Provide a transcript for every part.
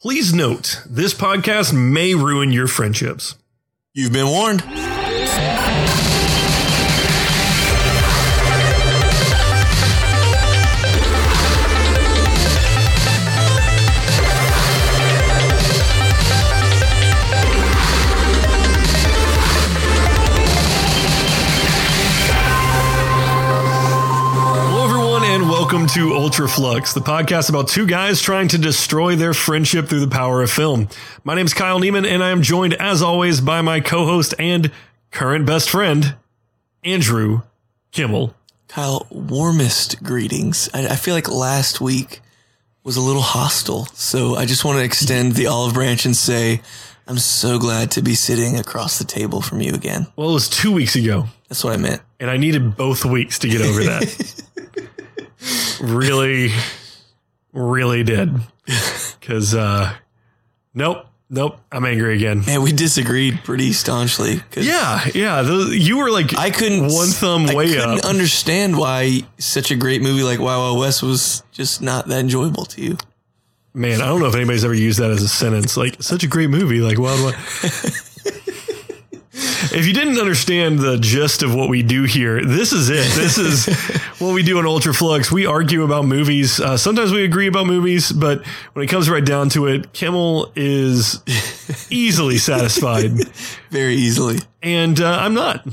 Please note, this podcast may ruin your friendships. You've been warned. Welcome to Ultra Flux, the podcast about two guys trying to destroy their friendship through the power of film. My name is Kyle Neiman, and I am joined, as always, by my co host and current best friend, Andrew Kimmel. Kyle, warmest greetings. I, I feel like last week was a little hostile, so I just want to extend the olive branch and say I'm so glad to be sitting across the table from you again. Well, it was two weeks ago, That's what I meant. and I needed both weeks to get over that. really, really did. Because, uh, nope, nope, I'm angry again. Man, we disagreed pretty staunchly. Yeah, yeah. The, you were like I couldn't one thumb I way couldn't up. understand why such a great movie like Wild Wild West was just not that enjoyable to you. Man, I don't know if anybody's ever used that as a sentence. Like, such a great movie, like Wild Wild. if you didn't understand the gist of what we do here, this is it. This is what we do in Ultra Flux. We argue about movies. Uh, sometimes we agree about movies, but when it comes right down to it, Kimmel is easily satisfied, Very easily. and uh, I'm not.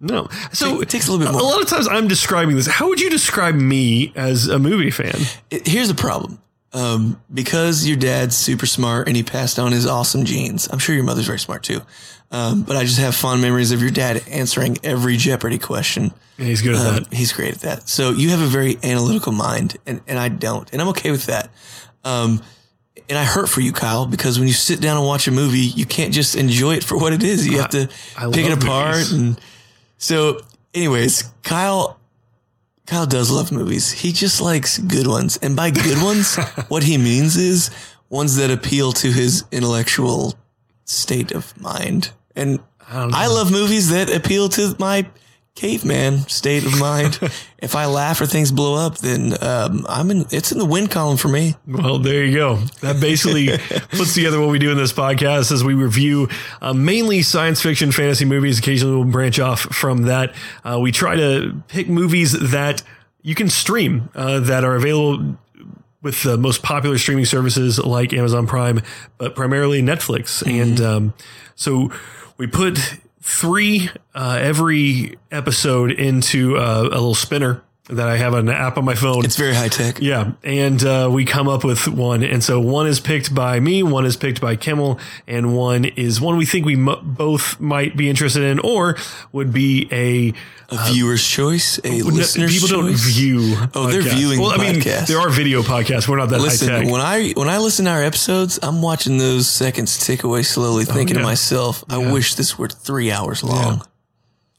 No. So It takes a little bit more. A lot of times I'm describing this. How would you describe me as a movie fan? Here's the problem. Um, because your dad's super smart and he passed on his awesome genes. I'm sure your mother's very smart too. Um, but I just have fond memories of your dad answering every Jeopardy question. Yeah, he's good at Um, that. he's great at that. So you have a very analytical mind and, and I don't. And I'm okay with that. Um, and I hurt for you, Kyle, because when you sit down and watch a movie, you can't just enjoy it for what it is. You have to I pick it apart. movies. And so, anyways, Kyle, Kyle does love movies. He just likes good ones. And by good ones, what he means is ones that appeal to his intellectual state of mind. And don't I, love movies that appeal to my caveman state of mind. if I laugh or things blow up, then um, I'm in. It's in the win column for me. Well, there you go. That basically puts together what we do in this podcast as we review uh, mainly science fiction, fantasy movies. Occasionally we'll branch off from that. Uh, we try to pick movies that you can stream uh, that are available with the most popular streaming services like Amazon Prime, but primarily Netflix. And um, so we put three uh, every episode into uh, a little spinner that I have an app on my phone. It's very high tech. Yeah, and uh, we come up with one, and so one is picked by me, one is picked by Kimmel, and one is one we think we m- both might be interested in, or would be a A viewer's choice, a listener's choice. people don't view. Oh, they're viewing Well, I mean, podcasts. there are video podcasts. We're not that high tech. when I when I listen to our episodes, I'm watching those seconds tick away slowly, thinking Oh, yeah. to myself, I wish this were three hours long.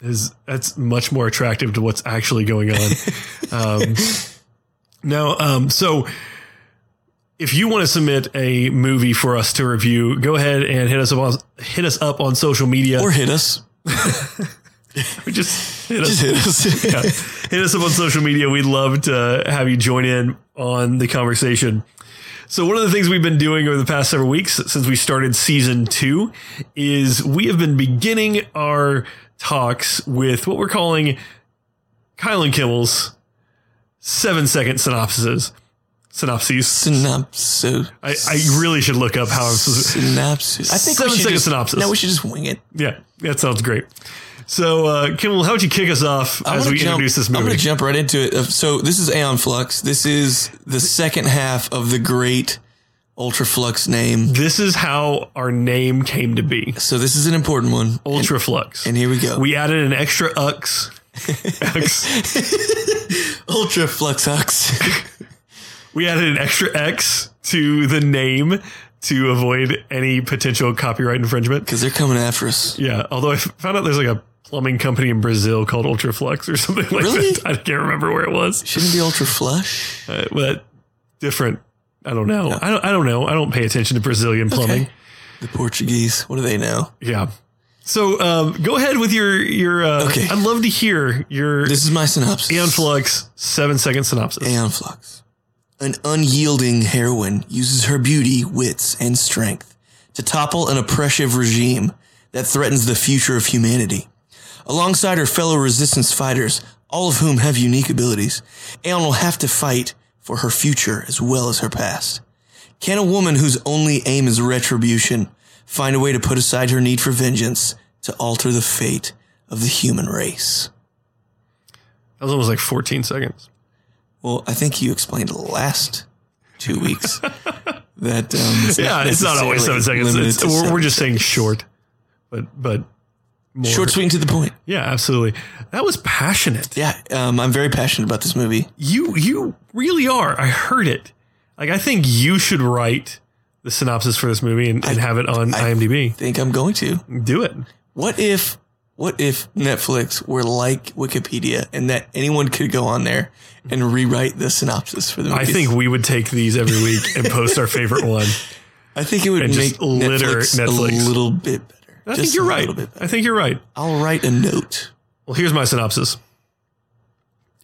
Is that's much more attractive to what's actually going on. um, now, um, so if you want to submit a movie for us to review, go ahead and hit us up on hit us up on social media. Or hit us. just hit us Just hit us. yeah. hit us up on social media. We'd love to have you join in on the conversation. So one of the things we've been doing over the past several weeks since we started season two is we have been beginning our talks with what we're calling Kylan Kimmel's seven second synopses. Synopses. Synopsis. I, I really should look up how I'm supposed to. Synopsis. I think Seven second just, synopsis. No, we should just wing it. Yeah, that sounds great. So, uh, Kimmel, how would you kick us off I'm as we jump- introduce this I'm going to jump right into it. Uh, So this is Aeon Flux. This is the second half of the great Ultra Flux name. this is how our name came to be. So this is an important one. Ultra Flux. And here we go. we added an extra ux. X. Ultra Flux Hux. We added an extra X to the name to avoid any potential copyright infringement. Because they're coming after us. Yeah, although I found out there's like a plumbing company in Brazil called Ultraflux or something like Really? that. I can't remember where it was. Shouldn't it be Ultra Flush? Uh, but different. I don't know. I don't. I don't know. I don't pay attention to Brazilian plumbing. Okay. The Portuguese. What do they know? Yeah. So um, go ahead with your your. Uh, Okay. I'd love to hear your This is my synopsis. Aeon Flux seven second synopsis. Aeon Flux. an unyielding heroine uses her beauty, wits, and strength to topple an oppressive regime that threatens the future of humanity. Alongside her fellow resistance fighters, all of whom have unique abilities, Aeon will have to fight for her future as well as her past. Can a woman whose only aim is retribution find a way to put aside her need for vengeance to alter the fate of the human race? That was almost like 14 seconds. Well, I think you explained the last two weeks that um, it's Yeah, it's not always seven seconds. It's, we're, seven we're just saying short, but but more. short, sweet, and to the point. Yeah, absolutely. That was passionate. Yeah, um, I'm very passionate about this movie. You you really are. I heard it. Like I think you should write the synopsis for this movie and, and have it on I- IMDb. think I'm going to. Do it. What if what if Netflix were like Wikipedia and that anyone could go on there and rewrite the synopsis for the movie? I think we would take these every week and post our favorite one. I think it would make Netflix, Netflix. a little bit better. I Just think you're right. little bit better. I think you're right. I'll write a note. Well, here's my synopsis.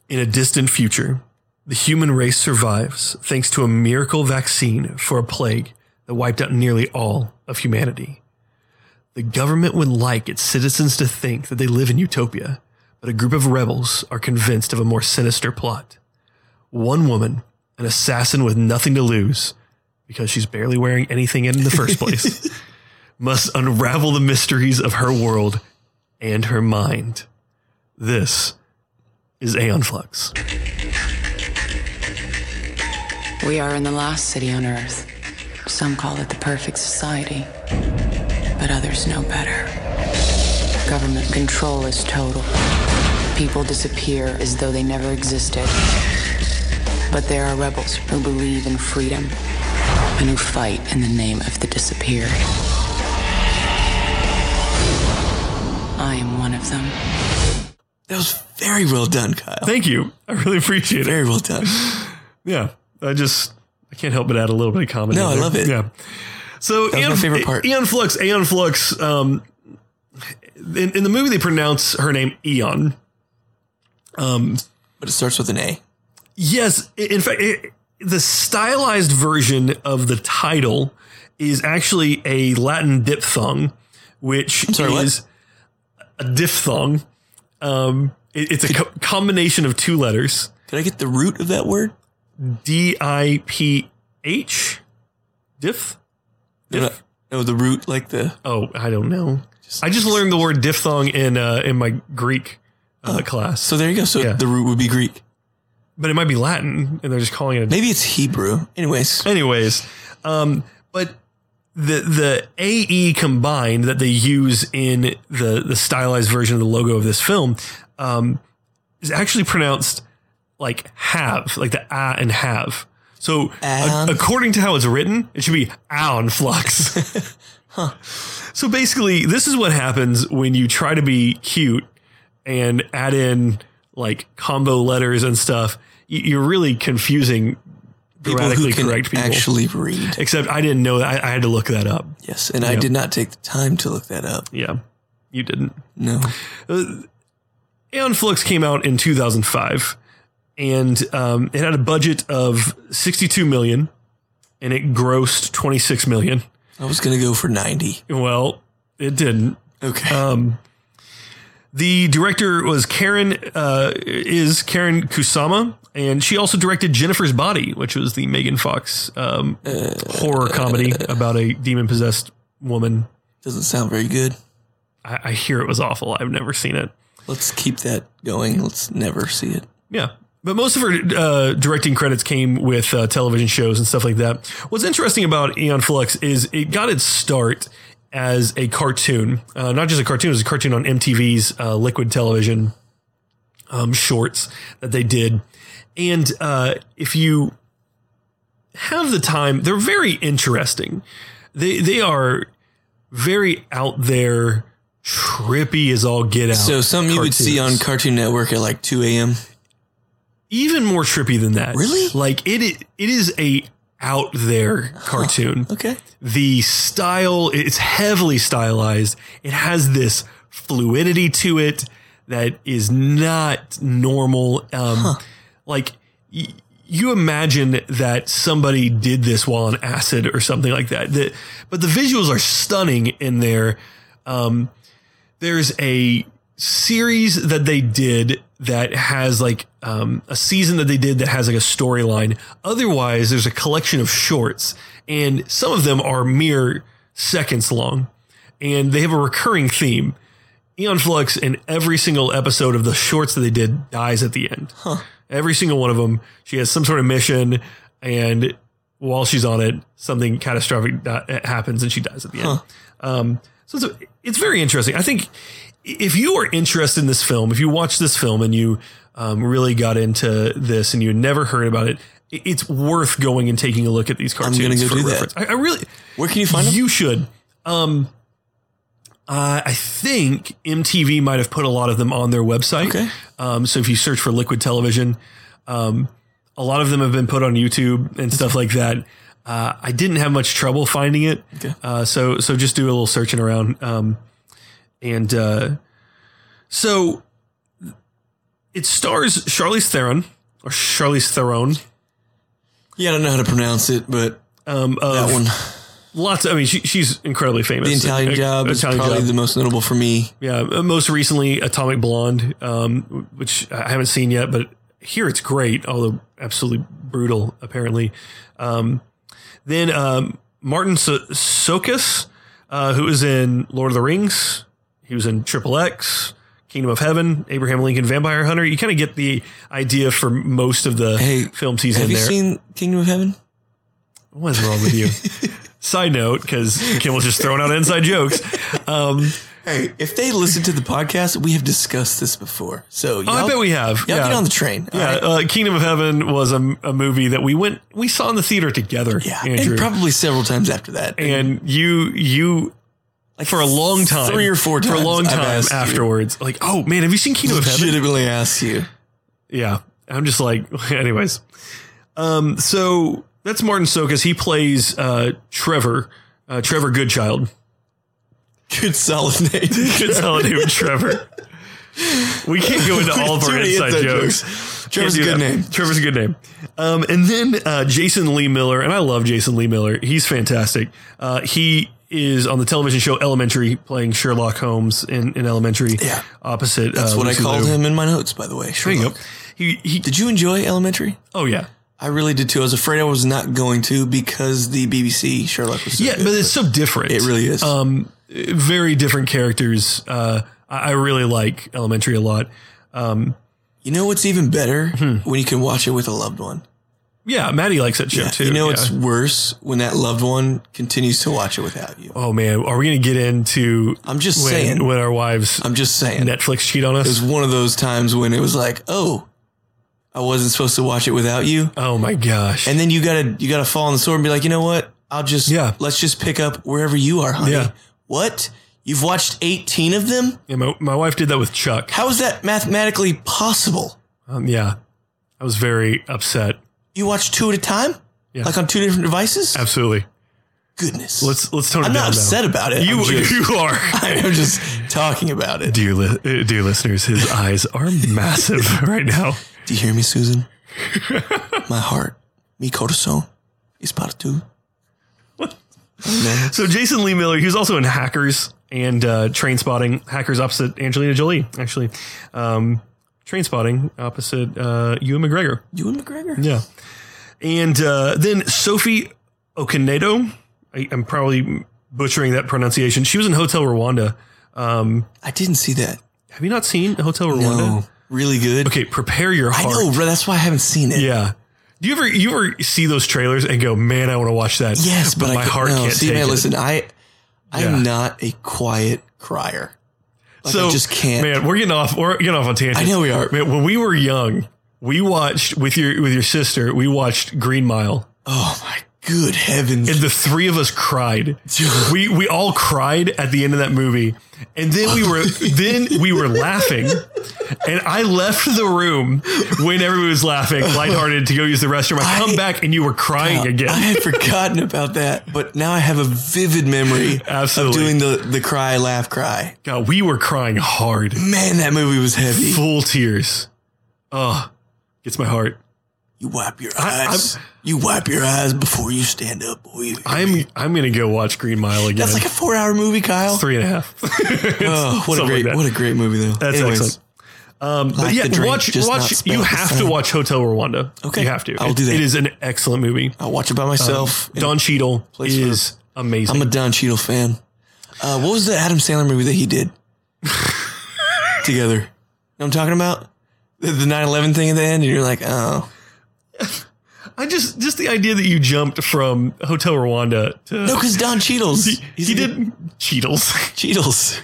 In a distant future, the human race survives thanks to a miracle vaccine for a plague that wiped out nearly all of humanity. The government would like its citizens to think that they live in utopia, but a group of rebels are convinced of a more sinister plot. One woman, an assassin with nothing to lose, because she's barely wearing anything in the first place, must unravel the mysteries of her world and her mind. This is Aeon Flux. We are in the last city on Earth. Some call it the perfect society, but others know better. Government control is total. People disappear as though they never existed. But there are rebels who believe in freedom and who fight in the name of the disappeared. I am one of them. That was very well done, Kyle. Thank you. I really appreciate it. Very well done. Yeah. I just, I can't help but add a little bit of comedy. No, in I love it. Yeah. So, was my favorite part. Aeon Flux, Aeon Flux, um, in, in the movie, they pronounce her name Eon. Um But it starts with an A. Yes, in fact, it, the stylized version of the title is actually a Latin diphthong, which sorry, what? A diphthong. Um, it- it's a co- combination of two letters, Could I get the root of that word? D I P H, diph. No, no, no, the root, like the. Oh, I don't know. I just learned the word diphthong in uh, in my Greek uh, class, So there you go. So Yeah. the root would be Greek. but it might be Latin, and they're just calling it a Maybe it's Hebrew. Anyways, Anyways, um, but the the AE combined that they use in the the stylized version of the logo of this film um, is actually pronounced like have, like the a and have. So a- according to how it's written, it should be Aeon Flux. So basically, this is what happens when you try to be cute and add in like combo letters and stuff. You're really confusing people who can correct people. actually read. Except I didn't know that. I, I had to look that up. Yes, and I did not take the time to look that up. Yeah, you didn't. No. Aeon Flux came out in 2005, and um, it had a budget of 62 million, and it grossed 26 million. I was going to go for 90. Well, it didn't. Okay. Um, The director was Karyn, uh, is Karyn Kusama, and she also directed Jennifer's Body, which was the Megan Fox um, horror comedy about a demon possessed woman. Doesn't sound very good. I, I hear it was awful. I've never seen it. Let's keep that going. Let's never see it. Yeah. But most of her uh, directing credits came with uh, television shows and stuff like that. What's interesting about Eon Flux is it got its start as a cartoon, uh, not just a cartoon, it was a cartoon on MTV's uh, Liquid Television um, shorts that they did. And uh, if you have the time, they're very interesting. They they are very out there, trippy as all get out. So something you would see on Cartoon Network at like 2 a.m. even more trippy than that. Really? Like it it is a out there cartoon. Okay. The style it's heavily stylized. It has this fluidity to it that is not normal. Um like y- you imagine that somebody did this while on acid or something like that. The, but the visuals are stunning in there. Um, there's a series that they did that has like um, a season that they did that has like a storyline. Otherwise, there's a collection of shorts, and some of them are mere seconds long, and they have a recurring theme. Eon Flux in every single episode of the shorts that they did dies at the end. Every single one of them, she has some sort of mission, and while she's on it, something catastrophic happens, and she dies at the end. Um, so it's, it's very interesting. I think if you are interested in this film, if you watch this film and you um, really got into this and you had never heard about it, it- it's worth going and taking a look at these cartoons. I'm gonna go for do that. I, I really, Where can you find them? you should. Um, uh, I think MTV might have put a lot of them on their website. Okay. Um, so if you search for Liquid Television, um, a lot of them have been put on YouTube and stuff like that. Uh, I didn't have much trouble finding it. Okay. Uh, so so just do a little searching around. Um, and uh, so it stars Charlize Theron or Charlize Theron. yeah, I don't know how to pronounce it, but Um, that one, lots. I mean, she, she's incredibly famous. the Italian Uh, Job, is Italian probably Job. the most notable for me. Yeah, uh, most recently Atomic Blonde, um, which I haven't seen yet, but here it's great, although absolutely brutal apparently. Um, then um, Martin so- Sokas, uh, who was in Lord of the Rings, he was in Triple X, Kingdom of Heaven, Abraham Lincoln, Vampire Hunter. You kind of get the idea for most of the Hey, films he's in there. Have you seen Kingdom of Heaven? What's wrong with you? Side note, because Kim was just throwing out inside jokes. Um, Hey, if they listen to the podcast, we have discussed this before. So oh, I bet we have. y'all yeah. get on the train. Yeah, right? uh, Kingdom of Heaven was a, a movie that we went we saw in the theater together. yeah, Andrew. and probably several times after that. and you you like for a long time, three or four times, for a long time asked you. afterwards, like, oh man, have you seen Kingdom of Heaven? legitimately ask you. Yeah, I'm just like, anyways. Um, so that's Martin Sokas. He plays uh, Trevor, uh, Trevor Goodchild. Good solid name. Good solid name, Trevor. We can't go into all of our inside jokes. jokes. Trevor's a good that. name. Trevor's a good name. Um, and then uh, Jason Lee Miller, and I love Jason Lee Miller. He's fantastic. Uh, he is on the television show Elementary, playing Sherlock Holmes in, in Elementary. Yeah. opposite. That's uh, what I called Liu. him in my notes, by the way. There you go. Sherlock. He, he, Did you enjoy Elementary? oh yeah, I really did too. I was afraid I was not going to because the BBC Sherlock was so yeah, good, but it's so different. it really is. um, very different characters. Uh, I, I really like Elementary a lot. Um, you know what's even better Hmm. when you can watch it with a loved one. Yeah, Maddie likes that show Yeah, too. you know yeah. it's worse when that loved one continues to watch it without you. Oh man, are we going to get into? I'm just when, saying. when our wives I'm just saying. Netflix cheat on it us. was one of those times when it was like, oh, I wasn't supposed to watch it without you, oh my gosh! and then you gotta you gotta fall on the sword and be like, you know what? I'll just Yeah. let's just pick up wherever you are, honey. Yeah. What? You've watched 18 of them? yeah, my, my wife did that with Chuck. How is that mathematically possible? Um, yeah, I was very upset. You watch two at a time? Yeah. Like on two different devices? Absolutely. Goodness. Let's let's tone it I'm down. not upset about it. You just, you are. I'm just talking about it. Dear, li- uh, dear listeners, his eyes are massive right now. Do you hear me, Susan? My heart, mi corazón, is. Man, So Jason Lee Miller, he was also in Hackers and uh, Trainspotting. Hackers opposite Angelina Jolie, actually. Um, Trainspotting opposite uh, Ewan McGregor. Ewan McGregor? Yeah. And uh, then Sophie Okonedo, I, I'm probably butchering that pronunciation. She was in Hotel Rwanda. Um, I didn't see that. have you not seen Hotel Rwanda? No. Really good. Okay, prepare your I heart. know, bro. That's why I haven't seen it. Yeah. Do you ever you ever see those trailers and go, man, I want to watch that? Yes, but, my I, heart no, can't see, take man, it. listen, I, I'm Yeah. not a quiet crier. Like, so I just can't. Man, we're getting off. We're getting off on tangents. I know we are. Man, when we were young, we watched with your with your sister. We watched Green Mile, Oh my good heavens. and the three of us cried. we we all cried at the end of that movie, and then we were then we were laughing, and I left the room when everybody was laughing, lighthearted, to go use the restroom. I come I- back, and you were crying again. I had forgotten about that, but now I have a vivid memory Absolutely. of doing the, the cry, laugh, cry. God, we were crying hard, Man, that movie was heavy. full tears. Oh, gets my heart. You wipe your I- eyes. you wipe your eyes before you stand up, boy. I'm I'm gonna go watch Green Mile again. That's like a four-hour movie, Kyle. three and a half. Oh, what a great, like what a great movie, though. That's Anyways, excellent. Um, but Like yeah, drink, watch watch. You have to watch Hotel Rwanda. Okay, you have to. I'll It- do that. It is an excellent movie. I'll watch it by myself. Don Cheadle Place for- is amazing. I'm a Don Cheadle fan. Uh, what was the Adam Sandler movie that he did together? You know what I'm talking about? The, the 9/11 thing at the end, and you're like, oh, I just just the idea that you jumped from Hotel Rwanda to no, because Don Cheadle's he, he did Cheadles. Cheadle's.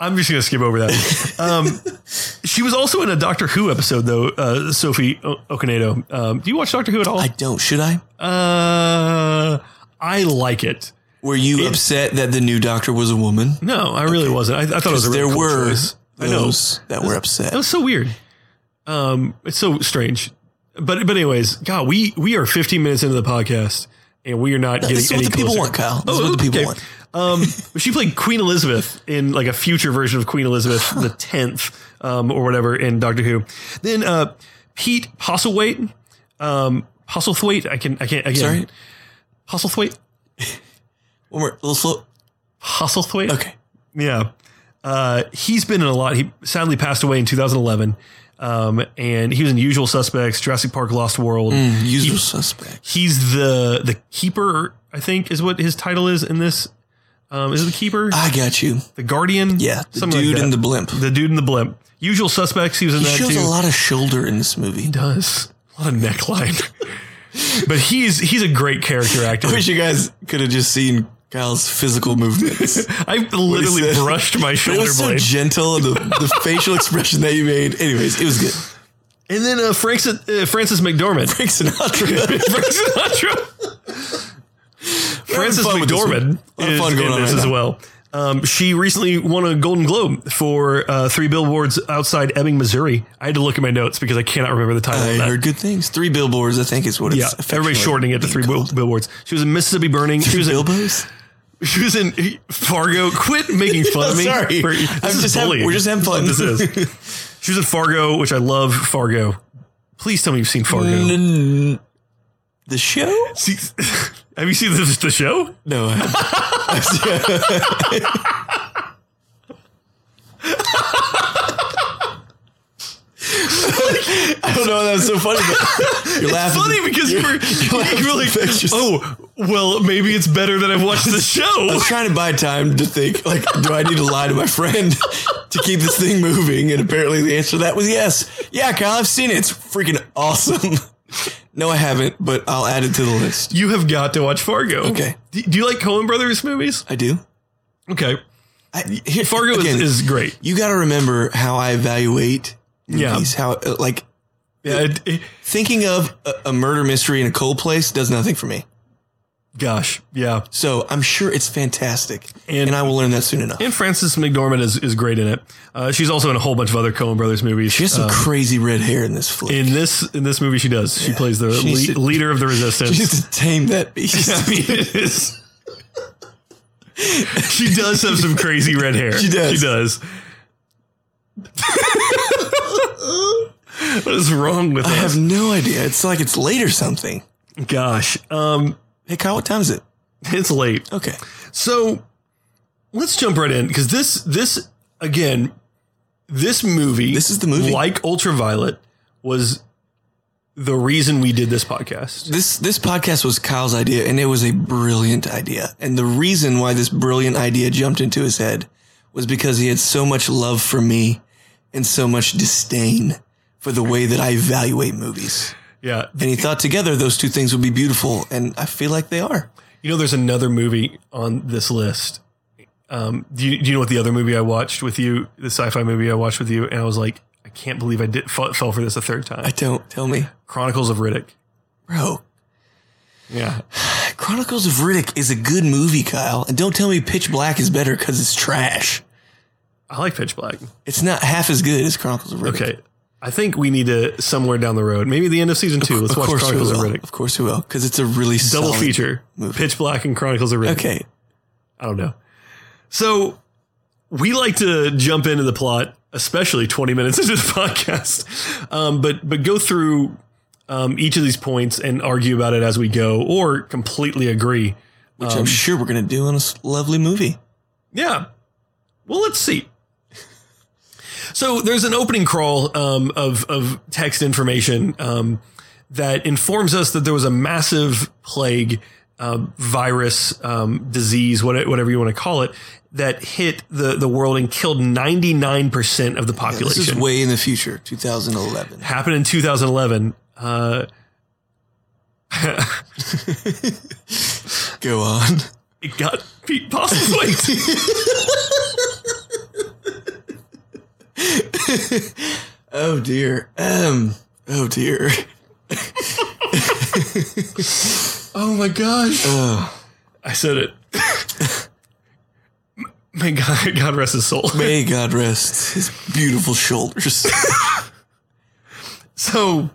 I'm just gonna skip over that. Um, she was also in a Doctor Who episode though. Uh, Sophie o- Okonedo. Um, do you watch Doctor Who at all? I don't. Should I? uh, I like it. Were you upset that the new Doctor was a woman? No, I really wasn't. I, I thought it was a really there cool were choice. I know. those that were upset. It was so weird. Um, it's so strange. But but anyways, God, we we are 15 minutes into the podcast and we are not getting This is any what the people want, Kyle. This is what the people okay. want. Um, she played Queen Elizabeth in like a future version of Queen Elizabeth, the tenth, um, or whatever in Doctor Who. Then uh, Pete Postlethwaite, um, Postlethwaite. I can I can't again. Sorry? Postlethwaite, One more, a little slow. Postlethwaite. Okay. Yeah. Uh, he's been in a lot. He sadly passed away in 2011. Um, and he was in Usual Suspects, Jurassic Park, Lost World. Usual suspect. He's the the keeper, I think, is what his title is in this. Um, is it the keeper, I got you. the guardian? Yeah, the like dude that. in the blimp. the dude in the blimp. Usual Suspects. He was in He that shows too. a lot of shoulder in this movie. He Does a lot of neckline. but he's he's a great character actor. I wish you guys could have just seen Kyle's physical movements. I literally brushed my shoulder It shoulder was so gentle, and the, the facial expression that you made. Anyways, it was good. and then uh, Frances, uh, Frances McDormand. Frank Sinatra. Frank Sinatra. Frances fun with this one. McDormand A lot of is fun in going on this right as now. well. Um, she recently won a Golden Globe for uh, Three Billboards Outside Ebbing, Missouri. I had to look at my notes because I cannot remember the title I of that. heard good things. Three billboards, I think, is what it's. yeah, everybody's shortening it to Three called. Billboards. She was in Mississippi Burning. She was in, Bilbos. She was in Fargo. Quit making fun of me. Sorry. I'm just having- we're just having fun. This is. She was in Fargo, which I love. Fargo. Please tell me you've seen Fargo. The show? See, have you seen the, the show? No. I haven't. I don't know. That's so funny. But you're laughing. funny because you were, you were like, oh, well, maybe it's better that I've watched the show. I was trying to buy time to think, like, do I need to lie to my friend to keep this thing moving? And apparently the answer to that was yes. Yeah, Kyle, I've seen it. It's freaking awesome. No, I haven't, but I'll add it to the list. You have got to watch Fargo. Okay. Do, do you like Coen Brothers movies? I do. Okay. I, here, Fargo again, is, is great. you got to remember how I evaluate Yeah. movies. How, uh, like, Yeah. It, it- thinking of a, a murder mystery in a cold place does nothing for me. Gosh. Yeah. So I'm sure it's fantastic, And- and, I will learn that soon enough. And Frances McDormand is, is great in it. Uh, she's also in a whole bunch of other Coen Brothers movies. She has some Um, crazy red hair in this flick. in this in this movie, she does. She plays the She le- to- leader of the resistance. she needs to tame that beast. I mean, it is. she does have some crazy red hair. She does. She does. what is wrong with I have no idea. It's like it's late or something. Gosh, um, Hey, Kyle, what time is it? it's late. Okay. So let's jump right in because this this again, this movie, This is the movie. like Ultraviolet, was the reason we did this podcast. This this podcast was Kyle's idea, and it was a brilliant idea. And the reason why this brilliant idea jumped into his head was because he had so much love for me and so much disdain for the way that I evaluate movies. Yeah, And he thought together those two things would be beautiful, and I feel like they are. you know, there's another movie on this list. Um, do you, do you know what the other movie I watched with you, the sci-fi movie I watched with you, and I was like, I can't believe I did fell, fell for this a third time. I don't tell me, Chronicles of Riddick. bro. Yeah, Chronicles of Riddick is a good movie, Kyle, and don't tell me Pitch Black is better because it's trash. I like Pitch Black. It's not half as good as Chronicles of Riddick. Okay, I think we need to somewhere down the road, maybe the end of season two. Let's watch Chronicles of. Riddick. Of course we will, because it's a really Double feature: movie. Pitch Black and Chronicles of Riddick. Okay, I don't know. So we like to jump into the plot, especially 20 minutes into the podcast, um, but but go through um, each of these points and argue about it as we go, or completely agree. which Um, I'm sure we're going to do in a lovely movie. Yeah. Well, let's see. So there's an opening crawl um, of of text information um, that informs us that there was a massive plague, uh, virus, um, disease, whatever you want to call it, that hit the the world and killed 99 percent of the population. This population. is way in the future, 2011. Happened in 2011. Uh, Go on. it got Pete Postlewaite. Oh dear. Um. Oh dear. oh my gosh! Oh, I said it. May God, God rest his soul. may God rest his beautiful shoulders. So,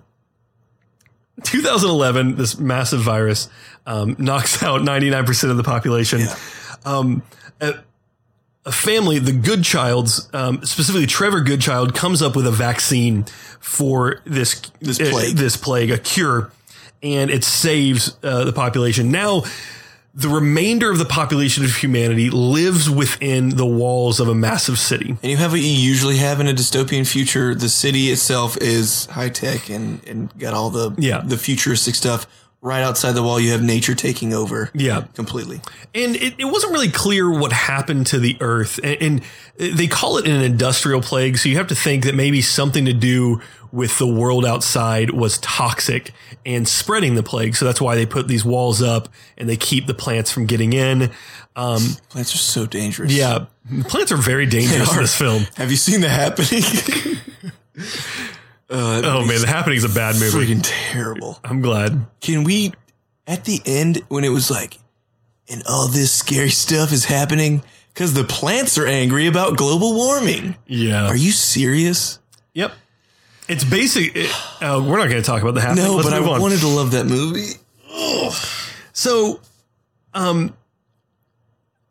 2011, this massive virus um, knocks out 99% of the population. Um, a, a family, the Goodchilds, um, specifically Trevor Goodchild, comes up with a vaccine for this This uh, plague. this plague, a cure, and it saves uh, the population. Now, the remainder of the population of humanity lives within the walls of a massive city. And you have what you usually have in a dystopian future. The city itself is high tech and, and got all the Yeah. the futuristic stuff. Right outside the wall, you have nature taking over. Yeah. completely. And it, it wasn't really clear what happened to the earth. And, and they call it an industrial plague. So you have to think that maybe something to do with the world outside was toxic and spreading the plague. So that's why they put these walls up and they keep the plants from getting in. Um, Plants are so dangerous. yeah, plants are very dangerous in this film. Have you seen the happening? uh, Oh man, The Happening is a bad movie. freaking terrible. I'm glad. Can we, at the end, when it was like, and all this scary stuff is happening because the plants are angry about global warming. Yeah. Are you serious? Yep. It's basic. It, uh, we're not going to talk about The Happening. No, Let's but I on. wanted to love that movie. So, um,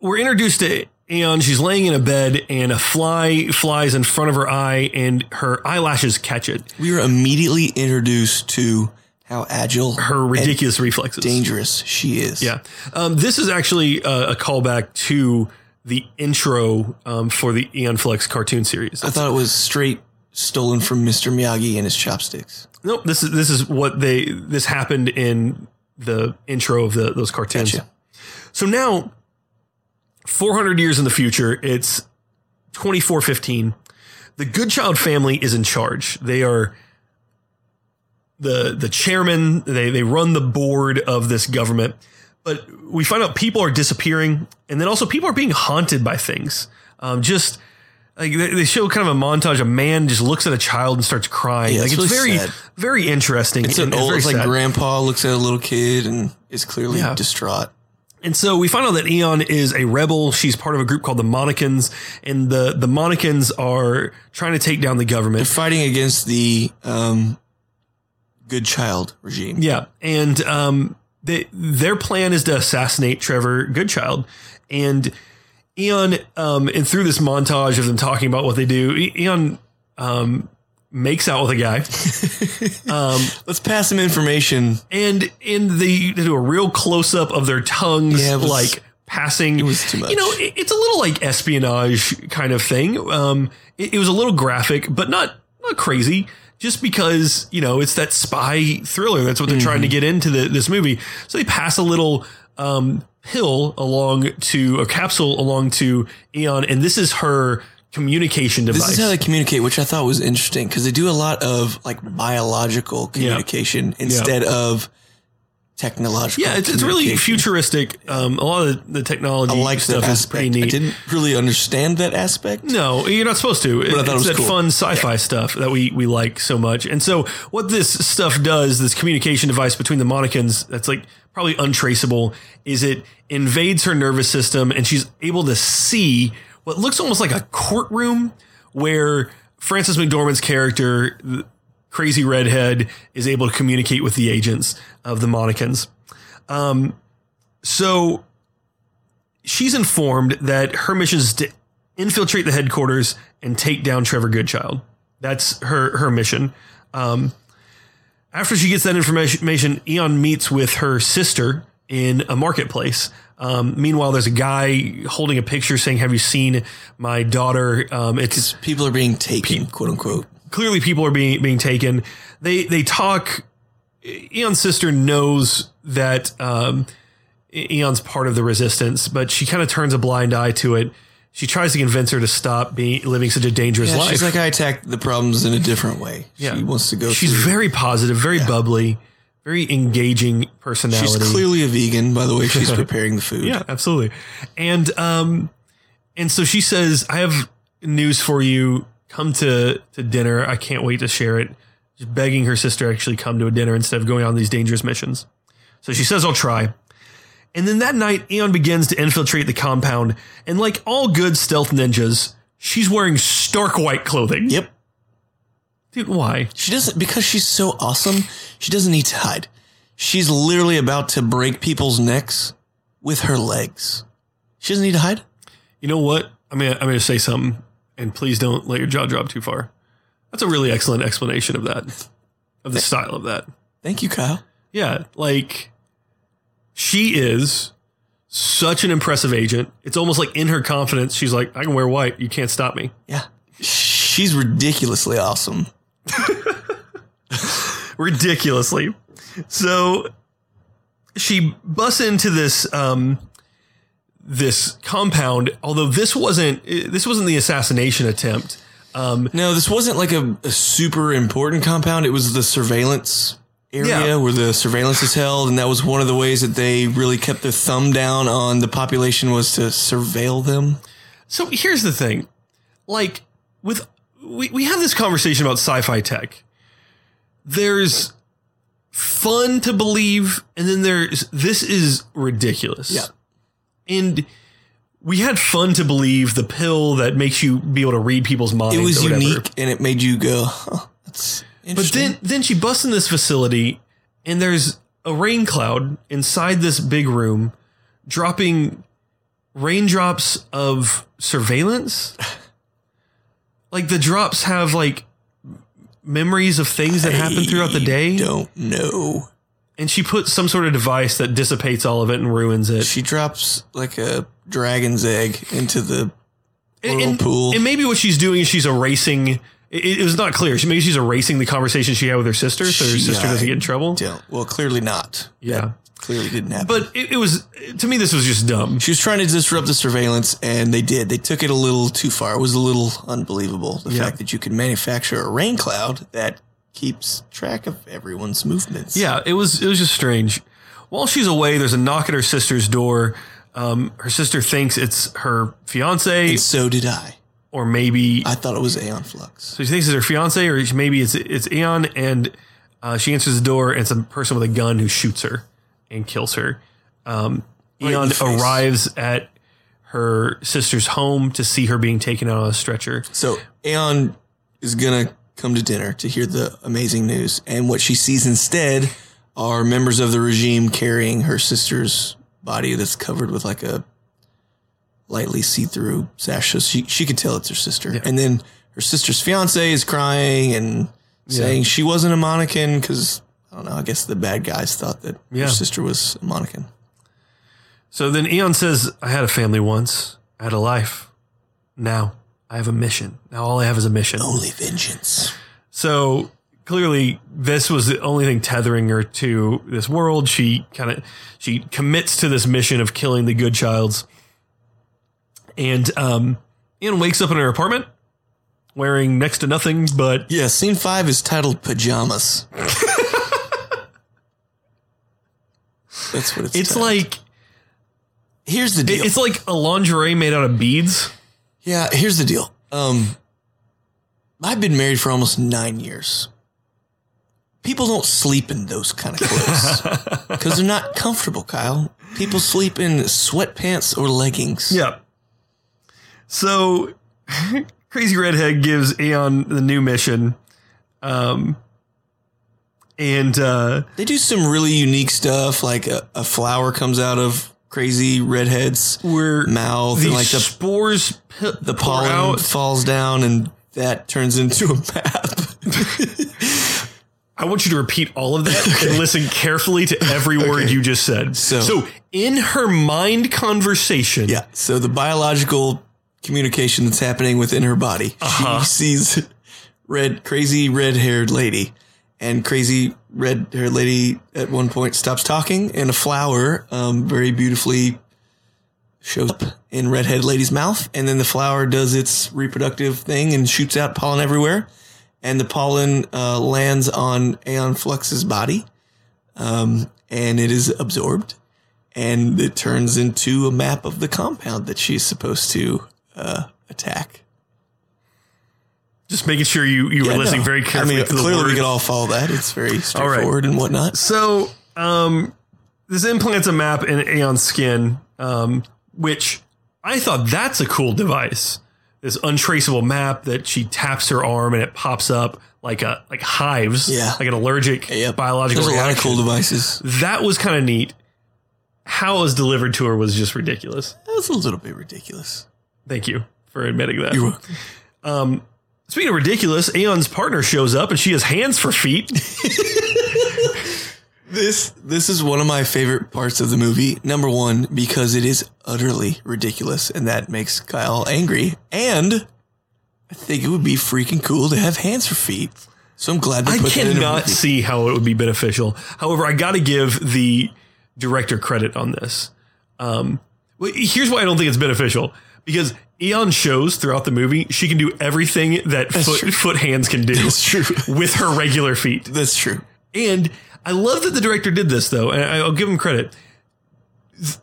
we're introduced to Aeon. She's laying in a bed, and a fly flies in front of her eye, and her eyelashes catch it. We were immediately introduced to how agile, Her ridiculous reflexes. dangerous she is. Yeah. Um, this is actually a, a callback to the intro um, for the Aeon Flux cartoon series. I thought it was straight stolen from Mr. Miyagi and his chopsticks. Nope. This is this is what they this happened in the intro of the those cartoons. Gotcha. So now, 400 years in the future, it's 2415. The Goodchild family is in charge. They are the the chairman. They they run the board of this government. But we find out people are disappearing, and then also people are being haunted by things. Um, just like they show kind of a montage. A man just looks at a child and starts crying. Yeah, like it's it's, really very sad. very interesting. It's an old, it's like sad. grandpa looks at a little kid and is clearly Yeah. distraught. And so we find out that Eon is a rebel. She's part of a group called the Monicans, and the the Monicans are trying to take down the government. Fighting against the um, Goodchild regime. Yeah, and um, they, their plan is to assassinate Trevor Goodchild, and Eon, um, and through this montage of them talking about what they do, Eon um, makes out with a guy, Let's pass some information. and in the they do a real close up of their tongues, Yeah, it was- like passing. It was too much. You know, it- it's a little like espionage kind of thing. Um, it, it was a little graphic, but not not crazy. Just because you know it's that spy thriller. That's what they're trying to Mm-hmm. get into the, this movie. So they pass a little um, pill along to a capsule along to Eon, and this is her communication device. This is how they communicate, which I thought was interesting because they do a lot of like biological communication instead of technological. yeah, it's, it's really futuristic. Um, a lot of the, technology I like stuff is pretty neat. I didn't really understand that aspect. No, you're not supposed to. I thought it was that cool. fun sci-fi stuff that we we like so much. And so what this stuff does, this communication device between the Monicans, that's like probably untraceable, is it invades her nervous system and she's able to see what looks almost like a courtroom where Frances McDormand's character, crazy redhead, is able to communicate with the agents of the Monicans. Um, so she's informed that her mission is to infiltrate the headquarters and take down Trevor Goodchild. That's her her mission. Um, after she gets that information, Eon meets with her sister in a marketplace. Um, meanwhile, there's a guy holding a picture saying, "Have you seen my daughter?" Um, it's People are being taken, quote unquote. clearly people are being being taken. They they talk. Eon's sister knows that um, Eon's part of the resistance, but she kind of turns a blind eye to it. She tries to convince her to stop being living such a dangerous Yeah, life. she's like, I attack the problems in a different way. Yeah. She wants to go. She's through- very positive, very bubbly, very engaging personality. She's clearly a vegan, by the way. She's preparing the food. Yeah, absolutely. And um and so she says, I have news for you. Come to to dinner. I can't wait to share it. Just begging her sister actually come to a dinner instead of going on these dangerous missions. So she says, I'll try. And then that night, Eon begins to infiltrate the compound, and like all good stealth ninjas, she's wearing stark white clothing. Yep. Dude, why? She doesn't because she's so awesome. She doesn't need to hide. She's literally about to break people's necks with her legs. She doesn't need to hide. You know what? I'm gonna I'm gonna say something, and please don't let your jaw drop too far. That's a really excellent explanation of that, of the style of that. Thank you, Kyle. Yeah, like she is such an impressive agent. It's almost like in her confidence, she's like, I can wear white. You can't stop me. Yeah. She's ridiculously awesome. Ridiculously. So she busts into this um this compound, although this wasn't this wasn't the assassination attempt. Um No, this wasn't like a, a super important compound. It was the surveillance area Yeah. where the surveillance is held, and that was one of the ways that they really kept their thumb down on the population was to surveil them. So here's the thing. Like with we, we have this conversation about sci-fi tech. There's fun to believe and then there's this is ridiculous. Yeah. And we had fun to believe the pill that makes you be able to read people's minds. It was unique, and it made you go, huh, "That's But then then she busts in this facility and there's a rain cloud inside this big room dropping raindrops of surveillance. like the drops have like memories of things that happen throughout the day don't know. and she puts some sort of device that dissipates all of it and ruins it. She drops like a dragon's egg into the and, and- pool. and maybe what she's doing is she's erasing it, it was not clear. She maybe she's erasing the conversation she had with her sister so her She- sister doesn't get in trouble. don't. Well, clearly not. Yeah. That clearly didn't happen. But it, it was to me this was just dumb. She was trying to disrupt the surveillance, and they did. They took it a little too far. It was a little unbelievable. The Yeah. fact that you could manufacture a rain cloud that keeps track of everyone's movements. Yeah, it was it was just strange. While she's away, there's a knock at her sister's door. Um, her sister thinks it's her fiance, And so did I. or maybe I thought it was Aeon Flux. so she thinks it's her fiance, or maybe it's it's Eon. And uh, she answers the door, and it's a person with a gun who shoots her and kills her. Um, Right Eon arrives at her sister's home to see her being taken out on a stretcher. So Aeon is gonna come to dinner to hear the amazing news, and what she sees instead are members of the regime carrying her sister's body that's covered with like a lightly see-through sash, so she she could tell it's her sister. And then her sister's fiance is crying and saying she wasn't a Monican because I don't know. I guess the bad guys thought that Yeah. her sister was a Monican. So then Eon says, I had a family once. I had a life. Now I have a mission. Now all I have is a mission. Only vengeance. So clearly this was the only thing tethering her to this world. She kind of, she commits to this mission of killing the Goodchilds. And, um, Eon wakes up in her apartment wearing next to nothing but Yeah, scene five is titled pajamas. That's what it's. it's like, here's the deal. it's like a lingerie made out of beads. Yeah, here's the deal. Um, I've been married for almost nine years. People don't sleep in those kind of clothes because they're not comfortable, Kyle. People sleep in sweatpants or leggings. Yeah. So Crazy Redhead gives Aeon the new mission. Um and uh They do some really unique stuff, like a, a flower comes out of crazy redhead's where mouth, the and like the spores pi- the pollen out. falls down, and that turns into a map. I want you to repeat all of that and listen carefully to every word you just said. So- in her mind conversation, Yeah. So the biological communication that's happening within her body. Uh-huh. She sees red, crazy red haired lady, and crazy red haired lady at one point stops talking, and a flower, um, very beautifully shows up in redhead lady's mouth, and then the flower does its reproductive thing and shoots out pollen everywhere, and the pollen uh, lands on Aeon Flux's body, um, and it is absorbed. And it turns into a map of the compound that she's supposed to uh, attack. Just making sure you, you were listening no. very carefully I mean, to the clearly we can all follow that. It's very straightforward and whatnot. So, um, this implants a map in Aeon's skin, um, which I thought that's a cool device. This untraceable map that she taps her arm and it pops up like a like hives, Yeah. like an allergic Yep. biological There's a lot of cool devices. that was kind of neat. How it was delivered to her was just ridiculous. That was a little bit ridiculous. Thank you for admitting that. You're welcome. Speaking of ridiculous, Aeon's partner shows up and she has hands for feet. This this is one of my favorite parts of the movie. Number one, because it is utterly ridiculous, and that makes Kyle angry. And I think it would be freaking cool to have hands for feet. So I'm glad they I put that in a cannot see how it would be beneficial. However, I got to give the director credit on this. Um, here's why I don't think it's beneficial because Aeon shows throughout the movie she can do everything that foot, true. foot hands can do That's true. with her regular feet. That's true. And I love that the director did this though, and I'll give him credit.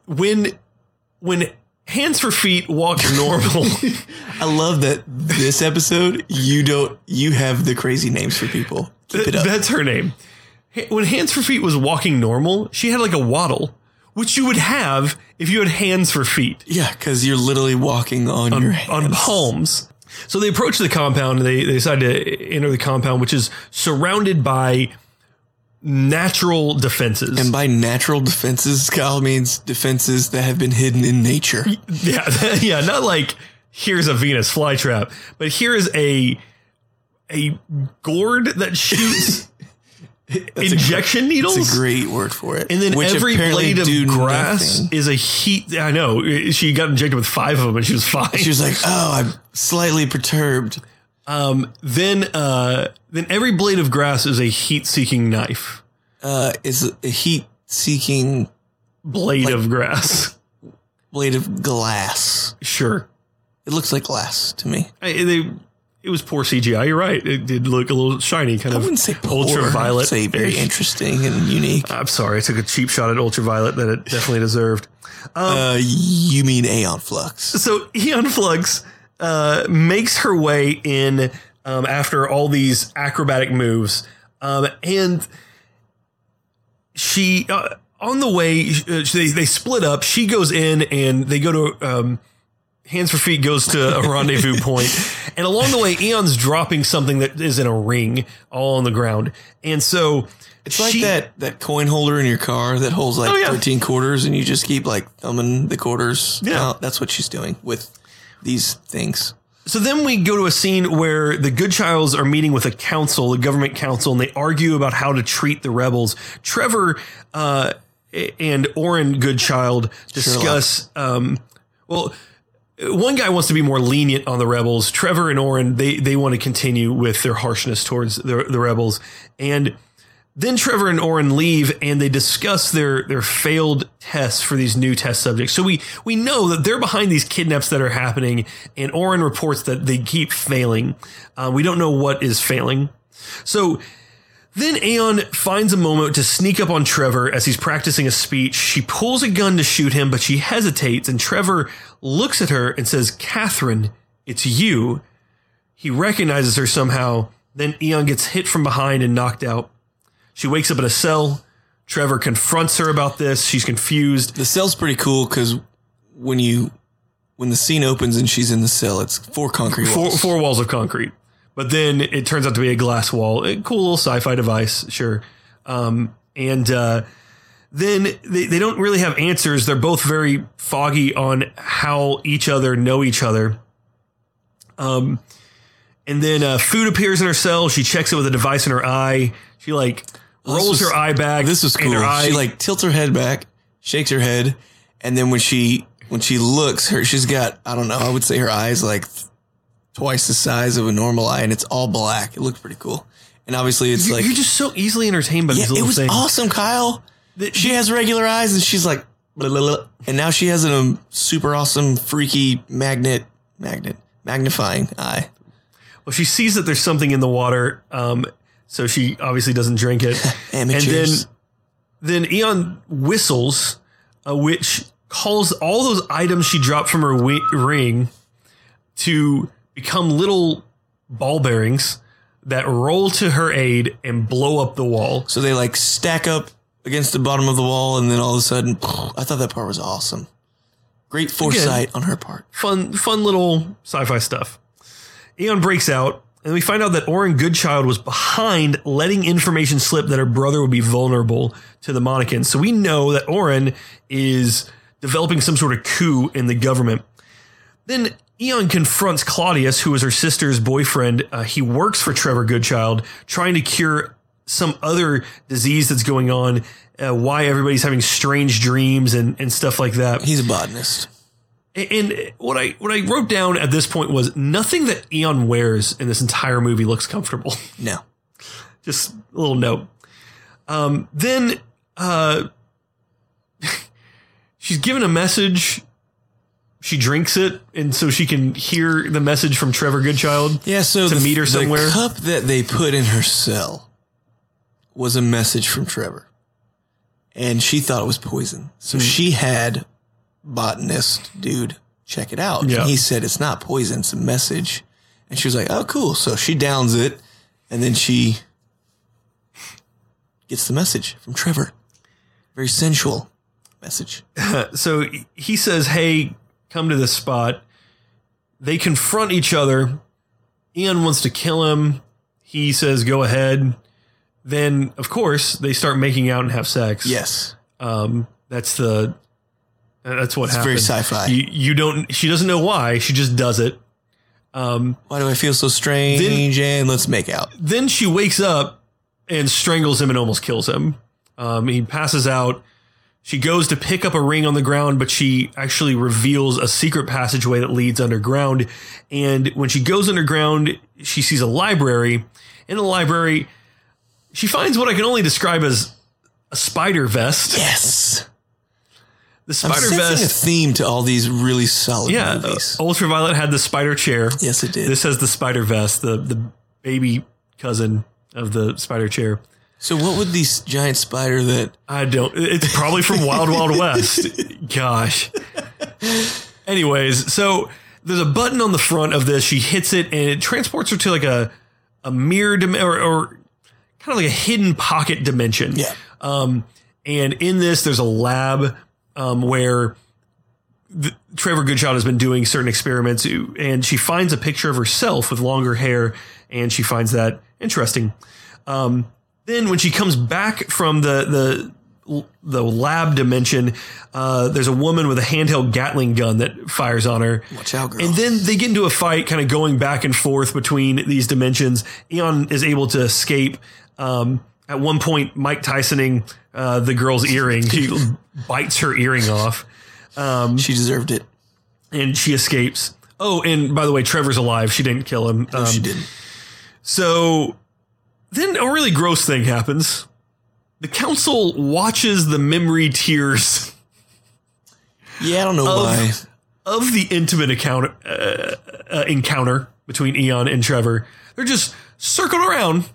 When when hands for feet walk normal, I love that this episode you don't you have the crazy names for people. Keep it up. that's her name. When hands for feet was walking normal, she had like a waddle, which you would have if you had hands for feet yeah, because you're literally walking on, your hands. on palms. So they approach the compound and they, they decide to enter the compound, which is surrounded by natural defenses. And by natural defenses, Kyle means defenses that have been hidden in nature. Yeah, yeah, not like here's a Venus flytrap, but here is a a gourd that shoots injection needles. It's a great word for it. and then which every blade of grass nothing. is a heat. I know she got injected with five of them, and she was fine. She was like, "Oh, I'm slightly perturbed." Um, then, uh, then every blade of grass is a heat-seeking knife. Uh, is a heat-seeking Blade of grass. blade of glass. Sure, It looks like glass to me. I, they. It was poor CGI. You're right. It did look a little shiny, kind I of wouldn't say poor. ultraviolet. I'd say very interesting and unique. I'm sorry, I took a cheap shot at ultraviolet that it definitely deserved. Uh, you mean Aeon Flux? So Aeon Flux uh, makes her way in um, after all these acrobatic moves, um, and she uh, on the way uh, they they split up. She goes in and they go to. Hands for Feet goes to a rendezvous point, and along the way, Aeon's dropping something that is in a ring all on the ground, and so It's like that that coin holder in your car that holds like Oh, yeah. 13 quarters and you just keep like thumbing the quarters. Yeah. out. that's what she's doing with these things. So then we go to a scene where the Goodchilds are meeting with a council, a government council, and they argue about how to treat the rebels. Trevor uh, and Oren Goodchild discuss. Um, well, one guy wants to be more lenient on the rebels. Trevor and Oren they they want to continue with their harshness towards the the rebels, and then Trevor and Oren leave and they discuss their their failed tests for these new test subjects. So we we know that they're behind these kidnaps that are happening, and Oren reports that they keep failing. Uh, we don't know what is failing. So then Aeon finds a moment to sneak up on Trevor as he's practicing a speech. She pulls a gun to shoot him, but she hesitates, and Trevor looks at her and says, Catherine, it's you. He recognizes her somehow. Then Aeon gets hit from behind and knocked out. She wakes up in a cell. Trevor confronts her about this. She's confused. The cell's pretty cool because when you when the scene opens and she's in the cell, it's four concrete Four, walls. four walls of concrete. But then it turns out to be a glass wall. A cool little sci-fi device, sure. Um, and uh, then they, they don't really have answers. They're both very foggy on how each other know each other. Um, And then uh, food appears in her cell. She checks it with a device in her eye. She like rolls was- her eye back. This was cool. Her eye, She like tilts her head back, shakes her head, and then when she when she looks, her she's got I don't know. I would say her eyes like twice the size of a normal eye, and it's all black. It looks pretty cool. And obviously, it's you're, like you're just so easily entertained by yeah, these it little was things. awesome, Kyle. She has regular eyes, and she's like, blah, blah, blah. and now she has a um, super awesome, freaky magnet, magnet, magnifying eye. Well, she sees that there's something in the water, um, so she obviously doesn't drink it. and then, then Aeon whistles, uh, which calls all those items she dropped from her wi- ring to become little ball bearings that roll to her aid and blow up the wall. So they like stack up against the bottom of the wall, and then all of a sudden, I thought that part was awesome. Great foresight on her part. Fun, fun little sci-fi stuff. Aeon breaks out, and we find out that Oren Goodchild was behind letting information slip that her brother would be vulnerable to the Monicans. So we know that Oren is developing some sort of coup in the government. Then Aeon confronts Claudius, who is her sister's boyfriend. Uh, he works for Trevor Goodchild, trying to cure some other disease that's going on. Uh, why everybody's having strange dreams and, and stuff like that. He's a botanist. And what I what I wrote down at this point was nothing that Aeon wears in this entire movie looks comfortable. No. Just a little note. Um, then uh, she's given a message. She drinks it, and so she can hear the message from Trevor Goodchild. Yeah, so To the, meet her somewhere? The cup that they put in her cell was a message from Trevor. And she thought it was poison. So Hmm. she had botanist dude check it out. Yeah. And he said it's not poison, it's a message. And she was like, "Oh, cool." So she downs it and then she gets the message from Trevor. Very sensual message. So he says, "Hey, come to this spot." They confront each other. Aeon wants to kill him. He says, "Go ahead." Then, of course, they start making out and have sex. Yes. Um, that's the that's what It's happens. very sci-fi. You, you don't. She doesn't know why. She just does it. Why do I feel so strange? and let's make out. Then she wakes up and strangles him and almost kills him. Um, he passes out. She goes to pick up a ring on the ground, but she actually reveals a secret passageway that leads underground. And when she goes underground, she sees a library. In the library, she finds what I can only describe as a spider vest. Yes. The spider vest. a theme to all these really solid Yeah, movies. uh, Ultraviolet had the spider chair. yes, it did. This has the spider vest, the the baby cousin of the spider chair. So, what would these giant spider that? I don't. It's probably from Wild Wild West. Gosh. Anyways, so there's a button on the front of this. She hits it, and it transports her to like a a mirror dim- or, or kind of like a hidden pocket dimension. Yeah. Um, and in this, there's a lab um, where the, Trevor Goodchild has been doing certain experiments, and she finds a picture of herself with longer hair, and she finds that interesting. Um, then, when she comes back from the the the lab dimension, uh, there's a woman with a handheld Gatling gun that fires on her. Watch out, girl. And then they get into a fight, kind of going back and forth between these dimensions. Aeon is able to escape. Um, at one point, Mike Tysoning uh, the girl's earring. He bites her earring off, she deserved it. and she escapes. Oh, and by the way, Trevor's alive. She didn't kill him. No, she Um, didn't. So then a really gross thing happens. The council watches the memory tears Yeah, I don't know why. of the intimate account, uh, uh, encounter between Aeon and Trevor. They're just circling around,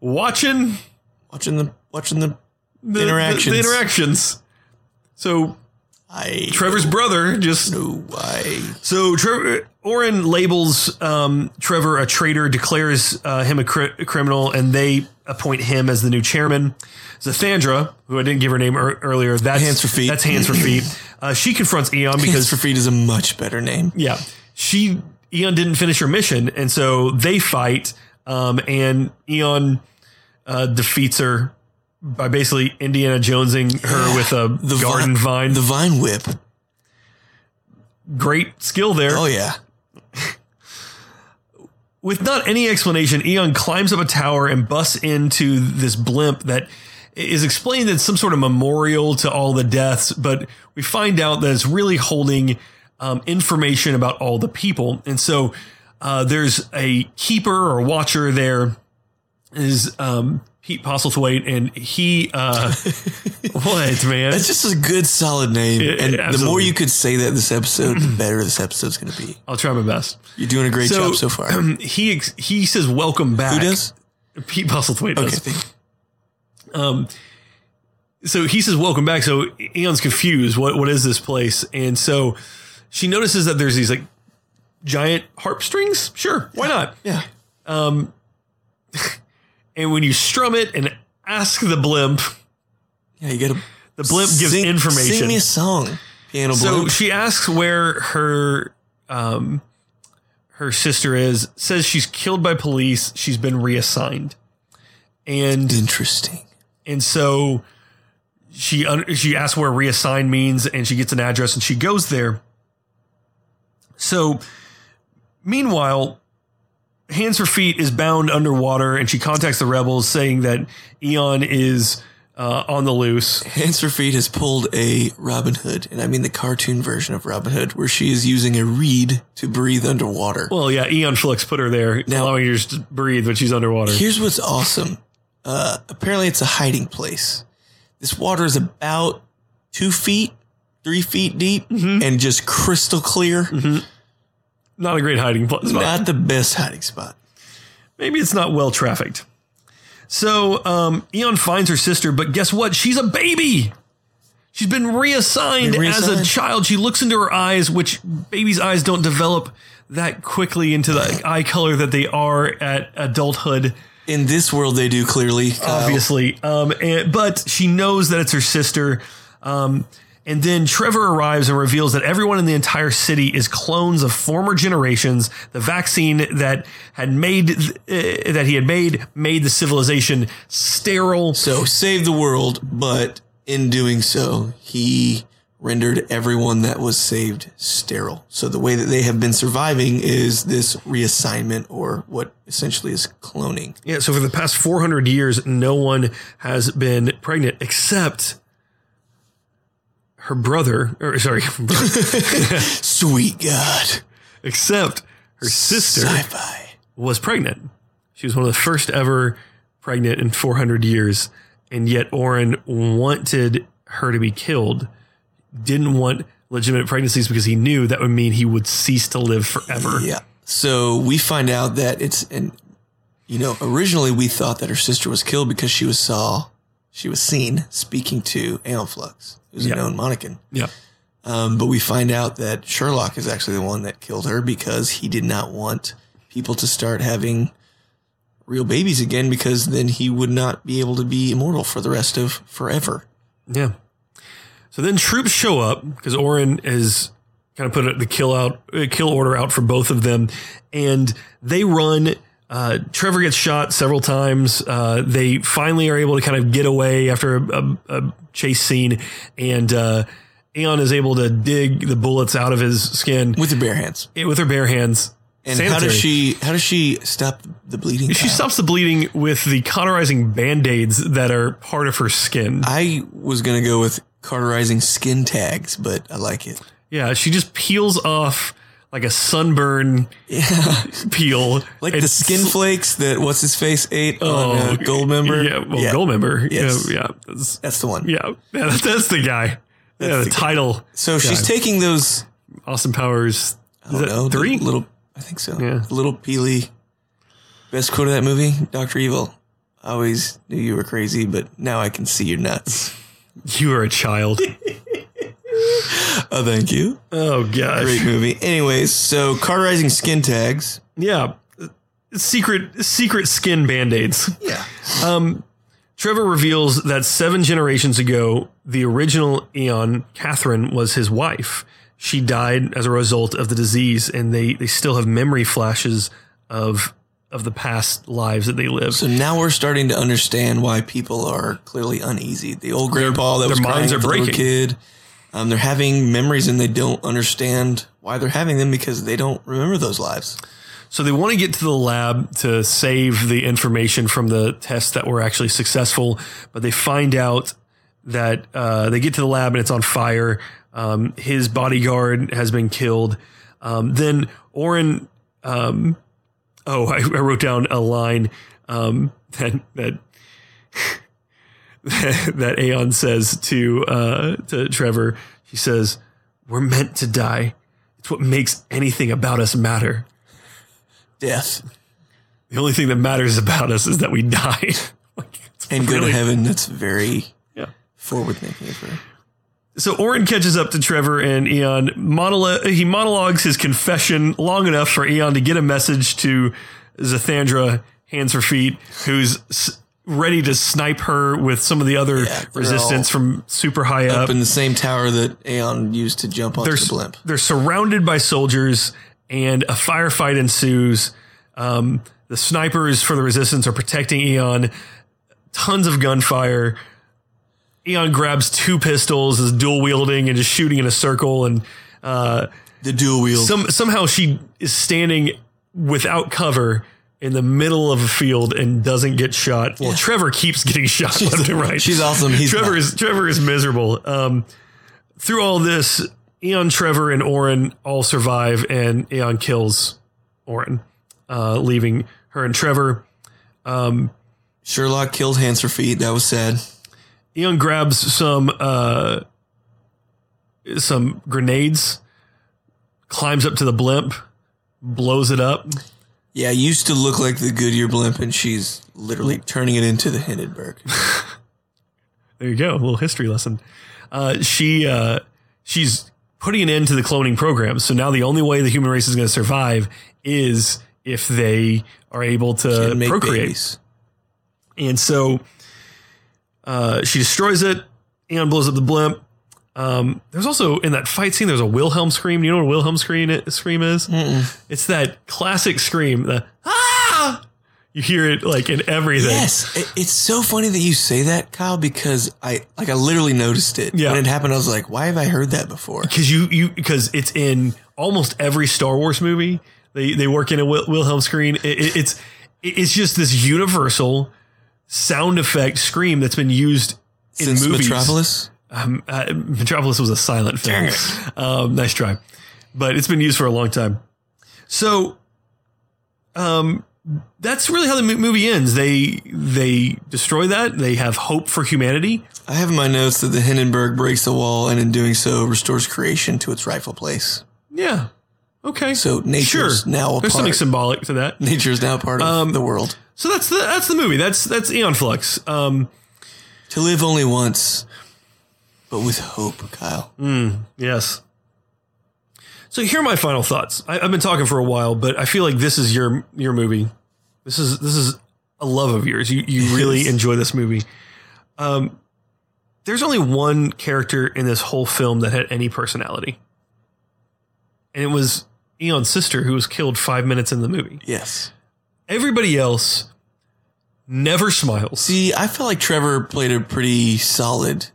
watching Watching the watching the the Interactions. The, the interactions. So I Trevor's brother just know why. so Trevor Oren labels um, Trevor a traitor, declares uh, him a, cri- a criminal, and they appoint him as the new chairman. Zathandra, who I didn't give her name ear- earlier, that's Hands for feet. That's hands for feet. Uh, she confronts Aeon Because because for feet is a much better name. Yeah. She Aeon didn't finish her mission, and so they fight, um, and Aeon uh, defeats her by basically Indiana Jonesing her with a The garden vi- vine. The vine whip. Great skill there. Oh yeah. With not any explanation, Aeon climbs up a tower and busts into this blimp that is explained as some sort of memorial to all the deaths, but we find out that it's really holding um, information about all the people. And so uh, there's a keeper or watcher there is um, Pete Postlethwaite, and he uh, what man? That's just a good, solid name. Yeah, and the more you could say that this episode, the better this episode's going to be. I'll try my best. You're doing a great job so far. he ex- he says welcome back. Who does? Pete Postlethwaite Okay. does. Um, so he says welcome back. So Aeon's confused. What what is this place? And so she notices that there's these like giant harp strings. Sure, why not? Yeah. And when you strum it and ask the blimp, Yeah, you got to. the blimp gives information. Sing me a song, piano So blimp. she asks where her um her sister is, says she's killed by police, she's been reassigned. And Interesting. and so she she asks where reassigned means and she gets an address and she goes there. So meanwhile, Hands for Feet is bound underwater and she contacts the rebels saying that Aeon is uh, on the loose. Hands for Feet has pulled a Robin Hood, and I mean the cartoon version of Robin Hood, where she is using a reed to breathe underwater. Well, yeah, Aeon Flux put her there, Now- allowing her to breathe when she's underwater. Here's what's awesome. Uh, apparently, it's a hiding place. This water is about two feet, three feet deep, Mm-hmm. and just crystal clear. Not a great hiding spot. Not the best hiding spot. Maybe it's not well trafficked. So um, Aeon finds her sister, but guess what? She's a baby. She's been reassigned, Been as a child. She looks into her eyes, which babies' eyes don't develop that quickly into the eye color that they are at adulthood. In this world, they do clearly. Kyle. obviously. Um, and, but she knows that it's her sister. Um, and then Trevor arrives and reveals that everyone in the entire city is clones of former generations. The vaccine that had made uh, that he had made made the civilization sterile. So save the world, but in doing so, he rendered everyone that was saved sterile. So the way that they have been surviving is this reassignment or what essentially is cloning. Yeah. So for the past 400 years, no one has been pregnant except her brother, or sorry, brother, Sweet God. except her sister. Sci-fi. was pregnant. She was one of the first ever pregnant in 400 years, and yet Oren wanted her to be killed. Didn't want legitimate pregnancies because he knew that would mean he would cease to live forever. Yeah. So we find out that it's and you know originally we thought that her sister was killed because she was saw she was seen speaking to Aeon Flux, who's Yeah. a known Monican. Yeah. Um, but we find out that Sherlock is actually the one that killed her because he did not want people to start having real babies again because then he would not be able to be immortal for the rest of forever. Yeah. So then troops show up because Oren is kind of put the kill out, uh, kill order out for both of them, and they run. Uh, Trevor gets shot several times. Uh, they finally are able to kind of get away after a, a, a chase scene, and uh, Aeon is able to dig the bullets out of his skin With her bare hands. with her bare hands. And how does she how does she stop the bleeding? She Kyle? stops the bleeding with the cauterizing band aids that are part of her skin. I was gonna go with cauterizing skin tags, but I like it. Yeah, she just peels off like a sunburn peel. Like and the skin flakes that what's his face ate on uh, Goldmember. Yeah, well, Goldmember. Yes. Yeah, yeah, that's, That's the one. yeah, yeah. That's, that's the guy. yeah, the, the guy. title. So she's taking those. Austin Powers. I don't Is that know, three? little. I think so. Yeah. Little Peely. Best quote of that movie, Doctor Evil. I always knew you were crazy, but now I can see your nuts. You are a child. Oh, thank you. oh gosh. Great movie. Anyways, so cauterizing skin tags. Yeah. Secret secret skin band-aids. Yeah. Um, Trevor reveals that seven generations ago, the original Aeon, Catherine, was his wife. She died as a result of the disease, and they, they still have memory flashes of of the past lives that they lived. So now we're starting to understand why people are clearly uneasy. The old grandpa that their was minds are breaking. kid. Um, they're having memories and they don't understand why they're having them because they don't remember those lives. So they want to get to the lab to save the information from the tests that were actually successful, but they find out that uh, they get to the lab and it's on fire. Um, his bodyguard has been killed. Um, then Oren, um, oh, I, I, wrote down a line um, that that that Aeon says to uh, to Trevor. He says, "We're meant to die. It's what makes anything about us matter. Death. The only thing that matters about us is that we die." like, and go to heaven. That's very yeah forward thinking of her. So Oren catches up to Trevor and Aeon. Monolo- he monologues his confession long enough for Aeon to get a message to Zathandra, hands for feet, who's ready to snipe her with some of the other yeah, resistance from super high up. Up in the same tower that Aeon used to jump onto they're, the blimp. They're surrounded by soldiers and a firefight ensues. Um, the snipers for the resistance are protecting Aeon. Tons of gunfire. Aeon grabs two pistols, is dual wielding and just shooting in a circle. And uh, the dual wield. Some, somehow she is standing without cover in the middle of a field and doesn't get shot. Well, yeah. Trevor keeps getting shot she's, left and right. She's awesome. He's Trevor not. is Trevor is miserable. Um, through all this, Aeon, Trevor, and Oren all survive, and Aeon kills Oren, uh, leaving her and Trevor. Um, Sherlock killed hands or feet. That was sad. Aeon grabs some uh, some grenades, climbs up to the blimp, blows it up. Yeah, used to look like the Goodyear blimp, and she's literally turning it into the Hindenburg. there you go, a little history lesson. Uh, she uh, she's putting an end to the cloning program. So now the only way the human race is going to survive is if they are able to procreate. Babies. And so uh, she destroys it. and blows up the blimp. Um, there's also in that fight scene. There's a Wilhelm scream. You know what a Wilhelm scream scream is? Mm-mm. It's that classic scream. The ah. You hear it like in everything. Yes, it's so funny that you say that, Kyle, because I like I literally noticed it yeah. when it happened. I was like, why have I heard that before? Because you you because it's in almost every Star Wars movie. They they work in a Wilhelm scream. It, it, it's it's just this universal sound effect scream that's been used in Since movies. Metropolis. Um, uh, Metropolis was a silent film. Um, nice try, but it's been used for a long time. So, um, that's really how the movie ends. They they destroy that. They have hope for humanity. I have in my notes that the Hindenburg breaks the wall and in doing so restores creation to its rightful place. Yeah. Okay. So nature's sure. now There's part. something symbolic to that. Nature's now part of um, the world. So that's the that's the movie. That's that's Aeon Flux. Um, to live only once but with hope, Kyle. Mm, yes. So here are my final thoughts. I, have been talking for a while, but I feel like this is your your movie. This is this is a love of yours. You you really enjoy this movie. Um, there's only one character in this whole film that had any personality, and it was Aeon's sister, who was killed five minutes in the movie. Yes. Everybody else never smiles. See, I felt like Trevor played a pretty solid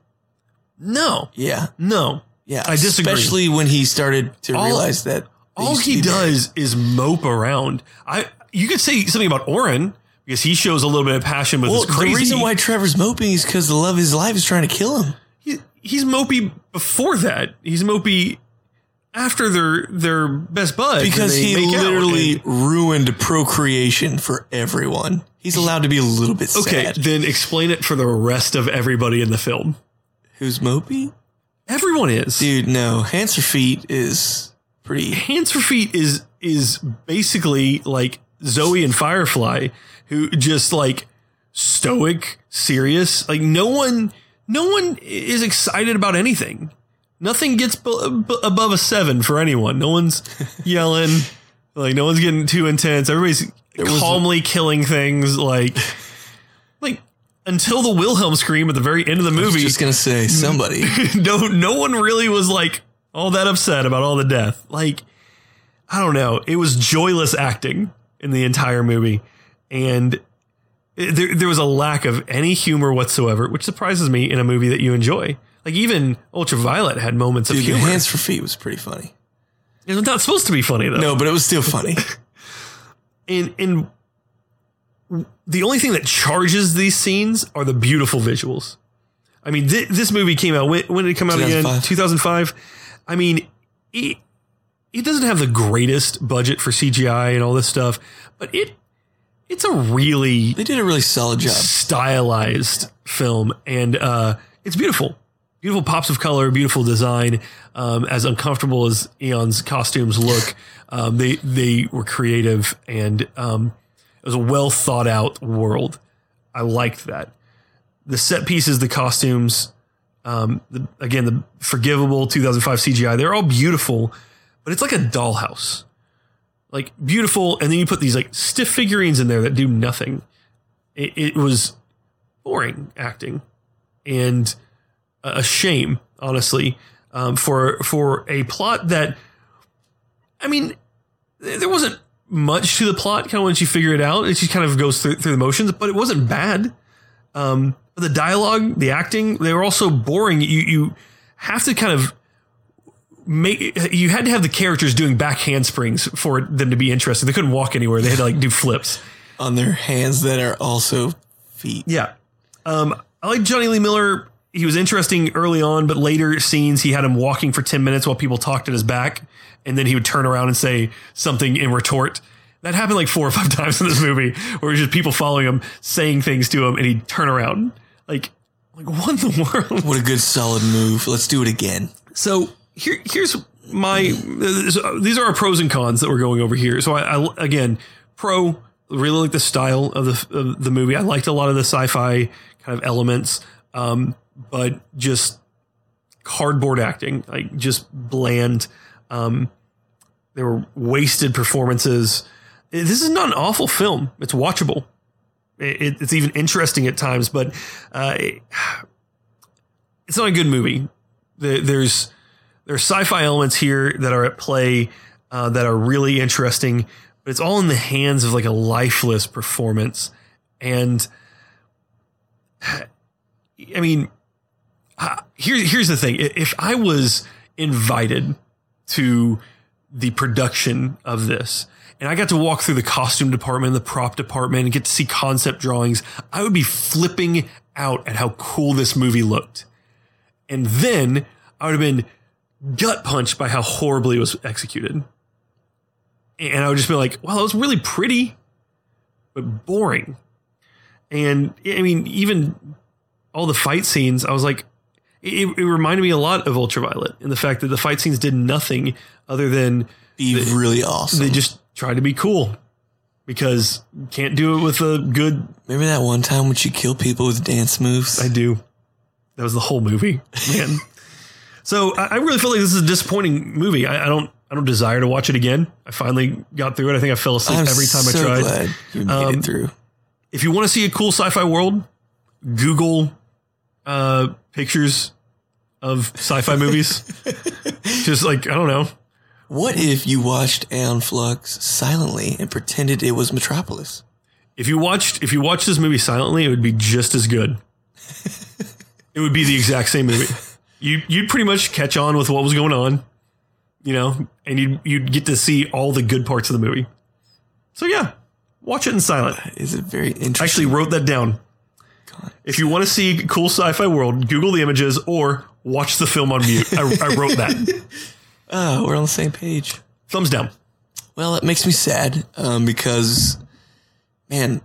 no. Yeah. No. Yeah. I disagree. Especially when he started to all, realize that all he does is mope around. I you could say something about Oren because he shows a little bit of passion with well, his crazy. The reason why Trevor's moping is because the love of his life is trying to kill him. He, he's mopey before that. He's mopey after their their best bud because he literally ruined procreation for everyone. He's allowed to be a little bit okay, sad. then explain it for the rest of everybody in the film. Who's Mopey? Everyone is. Dude, no. Hands for Feet is pretty. Hands for Feet is is basically like Zoe and Firefly, who just like stoic, serious. Like no one, no one is excited about anything. Nothing gets b- b- above a seven for anyone. No one's yelling. like no one's getting too intense. Everybody's calmly a- killing things. Like, like until the Wilhelm scream at the very end of the movie. just gonna say somebody. no, no one really was like all that upset about all the death. Like, I don't know. It was joyless acting in the entire movie, and it, there there was a lack of any humor whatsoever, which surprises me in a movie that you enjoy. Like even Ultraviolet had moments Dude, of humor. Hands for Feet was pretty funny. It's not supposed to be funny though. No, but it was still funny. and and the only thing that charges these scenes are the beautiful visuals. I mean, th- this movie came out when, when did it come out again? 2005. 2005. I mean, it it doesn't have the greatest budget for CGI and all this stuff, but it it's a really They did a really solid job. stylized film, and uh, it's beautiful. Beautiful pops of color, beautiful design. Um, as uncomfortable as Aeon's costumes look, um, they they were creative, and um, it was a well thought out world. I liked that. The set pieces, the costumes, um, the, again, the forgivable 2005 CGI, they're all beautiful, but it's like a dollhouse. Like beautiful, and then you put these like stiff figurines in there that do nothing. It, it was boring acting and a shame, honestly, um, for for a plot that, I mean, there wasn't much to the plot. Kind of once you figure it out, it just kind of goes through through the motions. But it wasn't bad. Um, but the dialogue, the acting, they were also boring. You you have to kind of make you had to have the characters doing back handsprings for them to be interesting. They couldn't walk anywhere. They had to like do flips. on their hands that are also feet. Yeah. Um, I like Jonny Lee Miller. He was interesting early on, but later scenes he had him walking for 10 minutes while people talked at his back. And then he would turn around and say something in retort. That happened like four or five times in this movie where it was just people following him, saying things to him, and he'd turn around. Like, like what in the world? What a good solid move. Let's do it again. So here, here's my. These are our pros and cons that we're going over here. So I, I again, pro really like the style of the of the movie. I liked a lot of the sci-fi kind of elements, um, but just cardboard acting, like just bland. Um, there were wasted performances. This is not an awful film. It's watchable. It, it's even interesting at times, but uh, it's not a good movie. There- There's there's sci-fi elements here that are at play uh, that are really interesting, but it's all in the hands of like a lifeless performance. And I mean, here, here's the thing: if I was invited to the production of this, and I got to walk through the costume department, the prop department, and get to see concept drawings, I would be flipping out at how cool this movie looked. And then I would have been gut punched by how horribly it was executed. And I would just be like, wow, that was really pretty, but boring. And I mean, even all the fight scenes, I was like, it, it reminded me a lot of Ultraviolet in the fact that the fight scenes did nothing other than Be really awesome. they just tried to be cool because you can't do it with a good. Remember that one time when she killed people with dance moves? I do. That was the whole movie, man. so I, I really feel like this is a disappointing movie. I, I don't. I don't desire to watch it again. I finally got through it. I think I fell asleep I'm every time so I tried. glad you made Um, it through. If you want to see a cool sci-fi world, Google uh, pictures of sci-fi movies. Just like I don't know. What if you watched Aeon Flux silently and pretended it was Metropolis? If you watched if you watched this movie silently, it would be just as good. it would be the exact same movie. You you'd pretty much catch on with what was going on, you know, and you'd you'd get to see all the good parts of the movie. So yeah, watch it in silent. Is it very interesting? I Actually, wrote that down. God. If you want to see cool sci-fi world, Google the images or watch the film on mute. I, I wrote that. Oh, we're on the same page. Thumbs down. Well, it makes me sad um, because, man,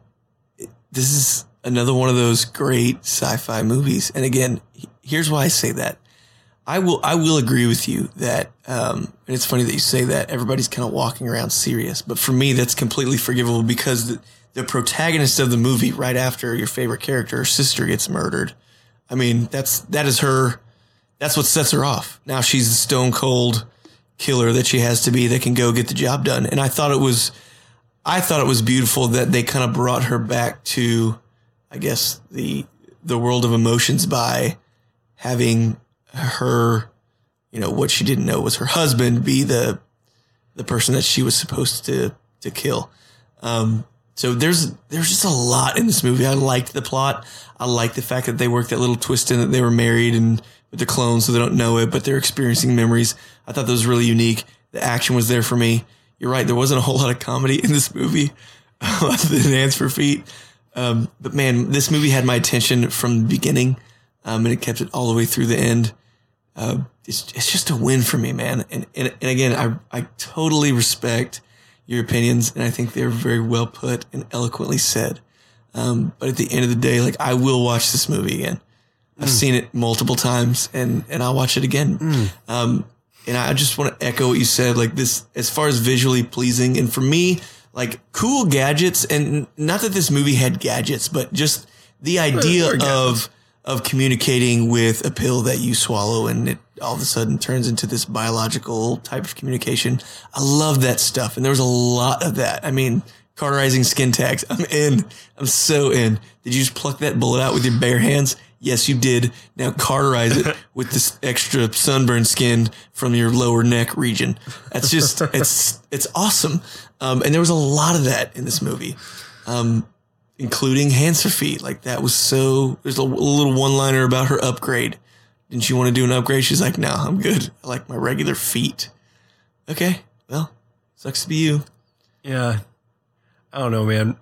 it- this is another one of those great sci-fi movies. And again, he- here's why I say that. I will I will agree with you that, um, and it's funny that you say that everybody's kind of walking around serious, but for me that's completely forgivable because the, the protagonist of the movie, right after your favorite character, her sister gets murdered. I mean, that's that is her. That's what sets her off. Now she's the stone cold killer that she has to be that can go get the job done. And I thought it was, I thought it was beautiful that they kind of brought her back to, I guess the the world of emotions by having her, you know, what she didn't know was her husband be the the person that she was supposed to to kill. Um, so there's there's just a lot in this movie. I liked the plot. I liked the fact that they worked that little twist in that they were married and with the clones, so they don't know it, but they're experiencing memories. I thought that was really unique. The action was there for me. you're right. There wasn't a whole lot of comedy in this movie other than Hands for Feet. Um, but man, this movie had my attention from the beginning, um, and it kept it all the way through the end. Uh, it's, it's just a win for me, man. And, and, and again, I, I totally respect your opinions, and I think they're very well put and eloquently said. Um, but at the end of the day, like I will watch this movie again. I've seen it multiple times and, and I'll watch it again. Um, and I just want to echo what you said, like this, as far as visually pleasing. And for me, like cool gadgets and not that this movie had gadgets, but just the idea of, of communicating with a pill that you swallow and it all of a sudden turns into this biological type of communication. I love that stuff. And there was a lot of that. I mean, cauterizing skin tags. I'm in. I'm so in. Did you just pluck that bullet out with your bare hands? Yes, you did. Now cauterize it with this extra sunburned skin from your lower neck region. That's just, it's, it's awesome. Um, and there was a lot of that in this movie. Um, including hands for feet. Like that was so, there's a little one liner about her upgrade. Didn't she want to do an upgrade? She's like, no, I'm good. I like my regular feet. Okay. Well, sucks to be you. Yeah. I don't know, man.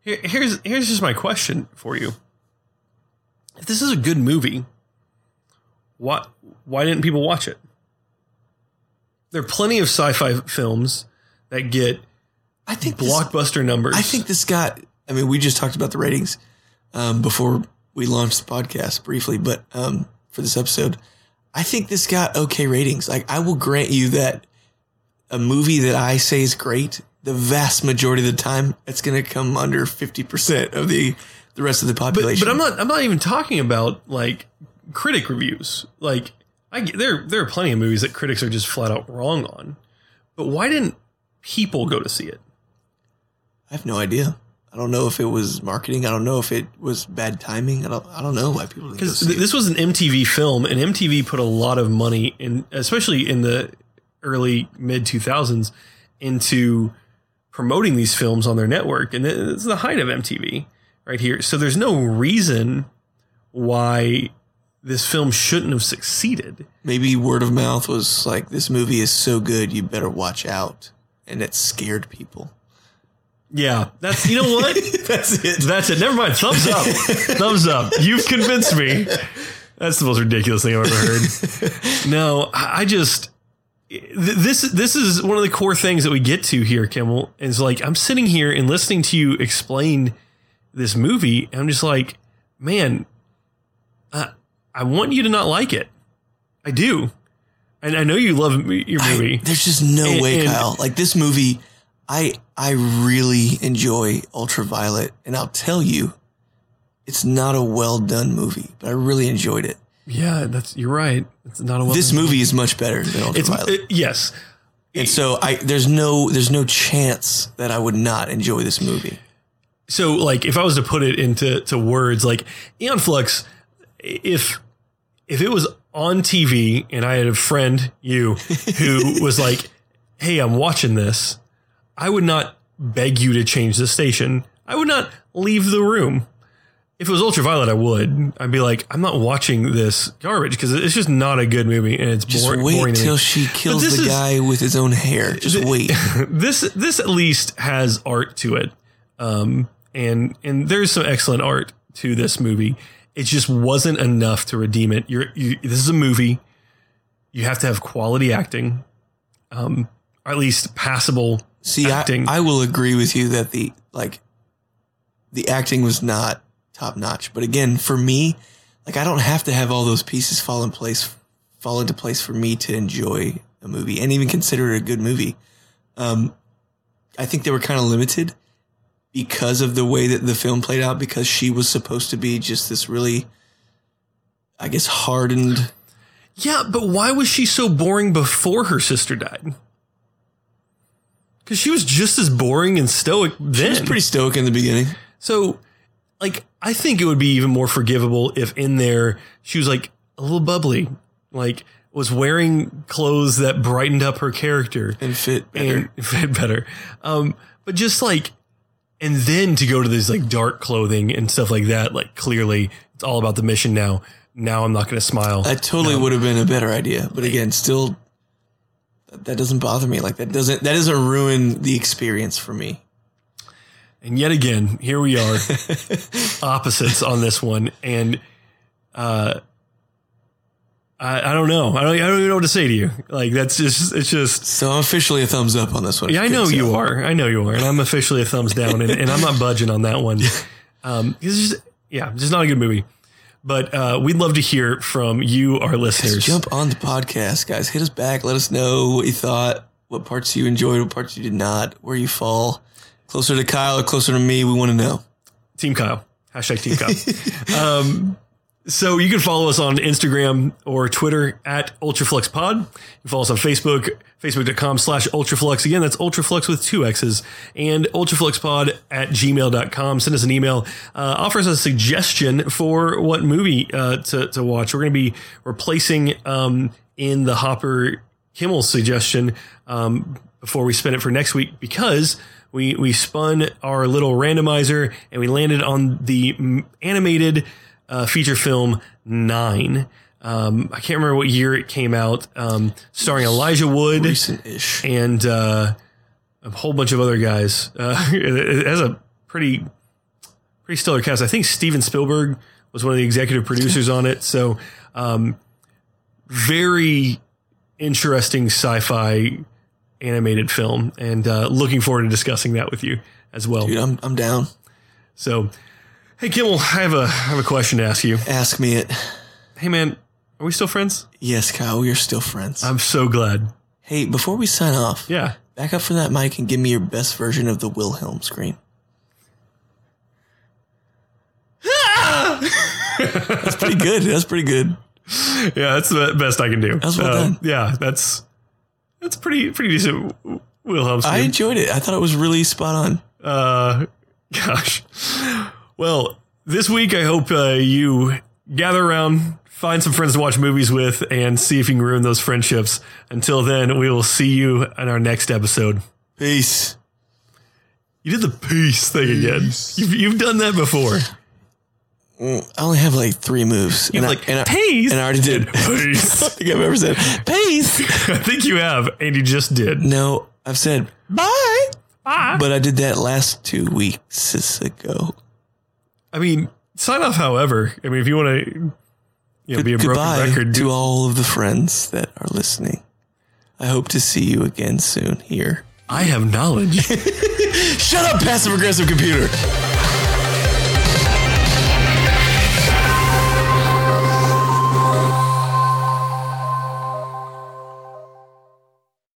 Here, here's here's just my question for you. If this is a good movie, why why didn't people watch it? There are plenty of sci-fi films that get I think this- blockbuster numbers. I think this got. I mean, we just talked about the ratings um, before we launched the podcast briefly, but um, for this episode, I think this got okay ratings. Like, I will grant you that a movie that I say is great, the vast majority of the time, it's going to come under fifty percent of the the rest of the population. but I'm not I'm not even talking about like critic reviews. Like I there there are plenty of movies that critics are just flat out wrong on. But why didn't people go to see it? I have no idea. I don't know if it was marketing. I don't know if it was bad timing. I don't. I don't know why people didn't Because th- this was an MTV film, and MTV put a lot of money in, especially in the early mid 2000s, into promoting these films on their network. And it's the height of MTV right here. So there's no reason why this film shouldn't have succeeded. Maybe word of mouth was like, "This movie is so good, you better watch out," and it scared people. Yeah, that's you know what. That's it. That's it. Never mind. Thumbs up. Thumbs up. You've convinced me. That's the most ridiculous thing I've ever heard. No, I just this this is one of the core things that we get to here, Kimmel. Is like I'm sitting here and listening to you explain this movie, and I'm just like, man, uh, I want you to not like it. I do, and I know you love your I- movie. there's just no And- way, and- Kyle. Like this movie, I I really enjoy Ultraviolet, and I'll tell you, it's not a well done movie, but I really enjoyed it. yeah, that's you're right. It's not a well This movie is much better than Ultraviolet, it- yes. and so I there's no there's no chance that I would not enjoy this movie. So like if I was to put it into to words like Aeon Flux, if if it was on TV and I had a friend you who was like, "Hey, I'm watching this," I would not beg you to change the station. I would not leave the room. If it was Ultraviolet, I would. I'd be like, I'm not watching this garbage because it's just not a good movie and it's Just boring. wait boring till she kills the is- guy with his own hair. Just wait. this this at least has art to it, um, and and there's some excellent art to this movie. It just wasn't enough to redeem it. You're you, this is a movie. You have to have quality acting, um, or at least passable See, I, acting. I will agree with you that the like the acting was not top notch. But again, for me, like I don't have to have all those pieces fall in place, fall into place for me to enjoy a movie and even consider it a good movie. Um, I think they were kind of limited because of the way that the film played out. Because she was supposed to be just this really, I guess, hardened. yeah, but why was she so boring before her sister died? Because she was just as boring and stoic then. She was pretty stoic in the beginning. So, like, I think it would be even more forgivable if in there she was like a little bubbly, like was wearing clothes that brightened up her character And fit better. and fit better. Um, but just like, and then to go to this like dark clothing and stuff like that, like clearly it's all about the mission now. Now I'm not going to smile. That totally would have been a better idea. But again, still, that doesn't bother me. Like that doesn't that doesn't ruin the experience for me. And yet again, here we are, opposites on this one. And uh, I, I don't know. I don't, I don't even know what to say to you. Like that's just it's just. So I'm officially a thumbs up on this one. Yeah, I know you are. I know you are, and I'm officially a thumbs down, and, and I'm not budging on that one. Um, it's just yeah, just not a good movie. But uh, we'd love to hear from you, our listeners. Jump on the podcast, guys. Hit us back. Let us know what you thought, what parts you enjoyed, what parts you did not, where you fall. Closer to Kyle or closer to me, we want to know. Team Kyle. Hashtag Team Kyle. um, so you can follow us on Instagram or Twitter at UltrafluxPod. You can follow us on Facebook, facebook.com slash Ultraflux. Again, that's Ultraflux with two X's and UltrafluxPod at gmail.com. Send us an email. Uh, offer us a suggestion for what movie uh, to, to watch. We're going to be replacing um, in the Hopper Kimmel suggestion um, before we spin it for next week because we, we spun our little randomizer and we landed on the animated uh, feature film Nine. Um, I can't remember what year it came out, um, starring Elijah Wood Recent-ish. and uh, a whole bunch of other guys. Uh, it, has a pretty pretty stellar cast. I think Steven Spielberg was one of the executive producers on it. So, um, very interesting sci-fi animated film, and uh, looking forward to discussing that with you as well. Dude, I'm, I'm down. So, hey Kimmel, I have a I have a question to ask you. Ask me it. Hey man, are we still friends? Yes, Kyle, we are still friends. I'm so glad. hey, before we sign off, Yeah. back up from that mic and give me your best version of the Wilhelm scream. That's pretty good. That's pretty good. Yeah, that's the best I can do. That's well Uh, done. Yeah, that's that's pretty pretty decent. Wilhelm scream. I scream. enjoyed it. I thought it was really spot on. Uh, gosh. Well, this week I hope uh, you gather around, find some friends to watch movies with, and see if you can ruin those friendships. Until then, we will see you in our next episode. Peace. You did the peace thing again. You've, you've done that before. I only have like three moves. You're and like, I, and I, peace. and I already did. I Peace. don't think I've ever said peace. I think you have, and you just did. No, I've said bye. Bye. But I did that last two weeks ago. I mean, sign off. However, I mean, if you want to, you know, be a broken record, to all of the friends that are listening. I hope to see you again soon here. I have knowledge. Shut up, passive aggressive computer.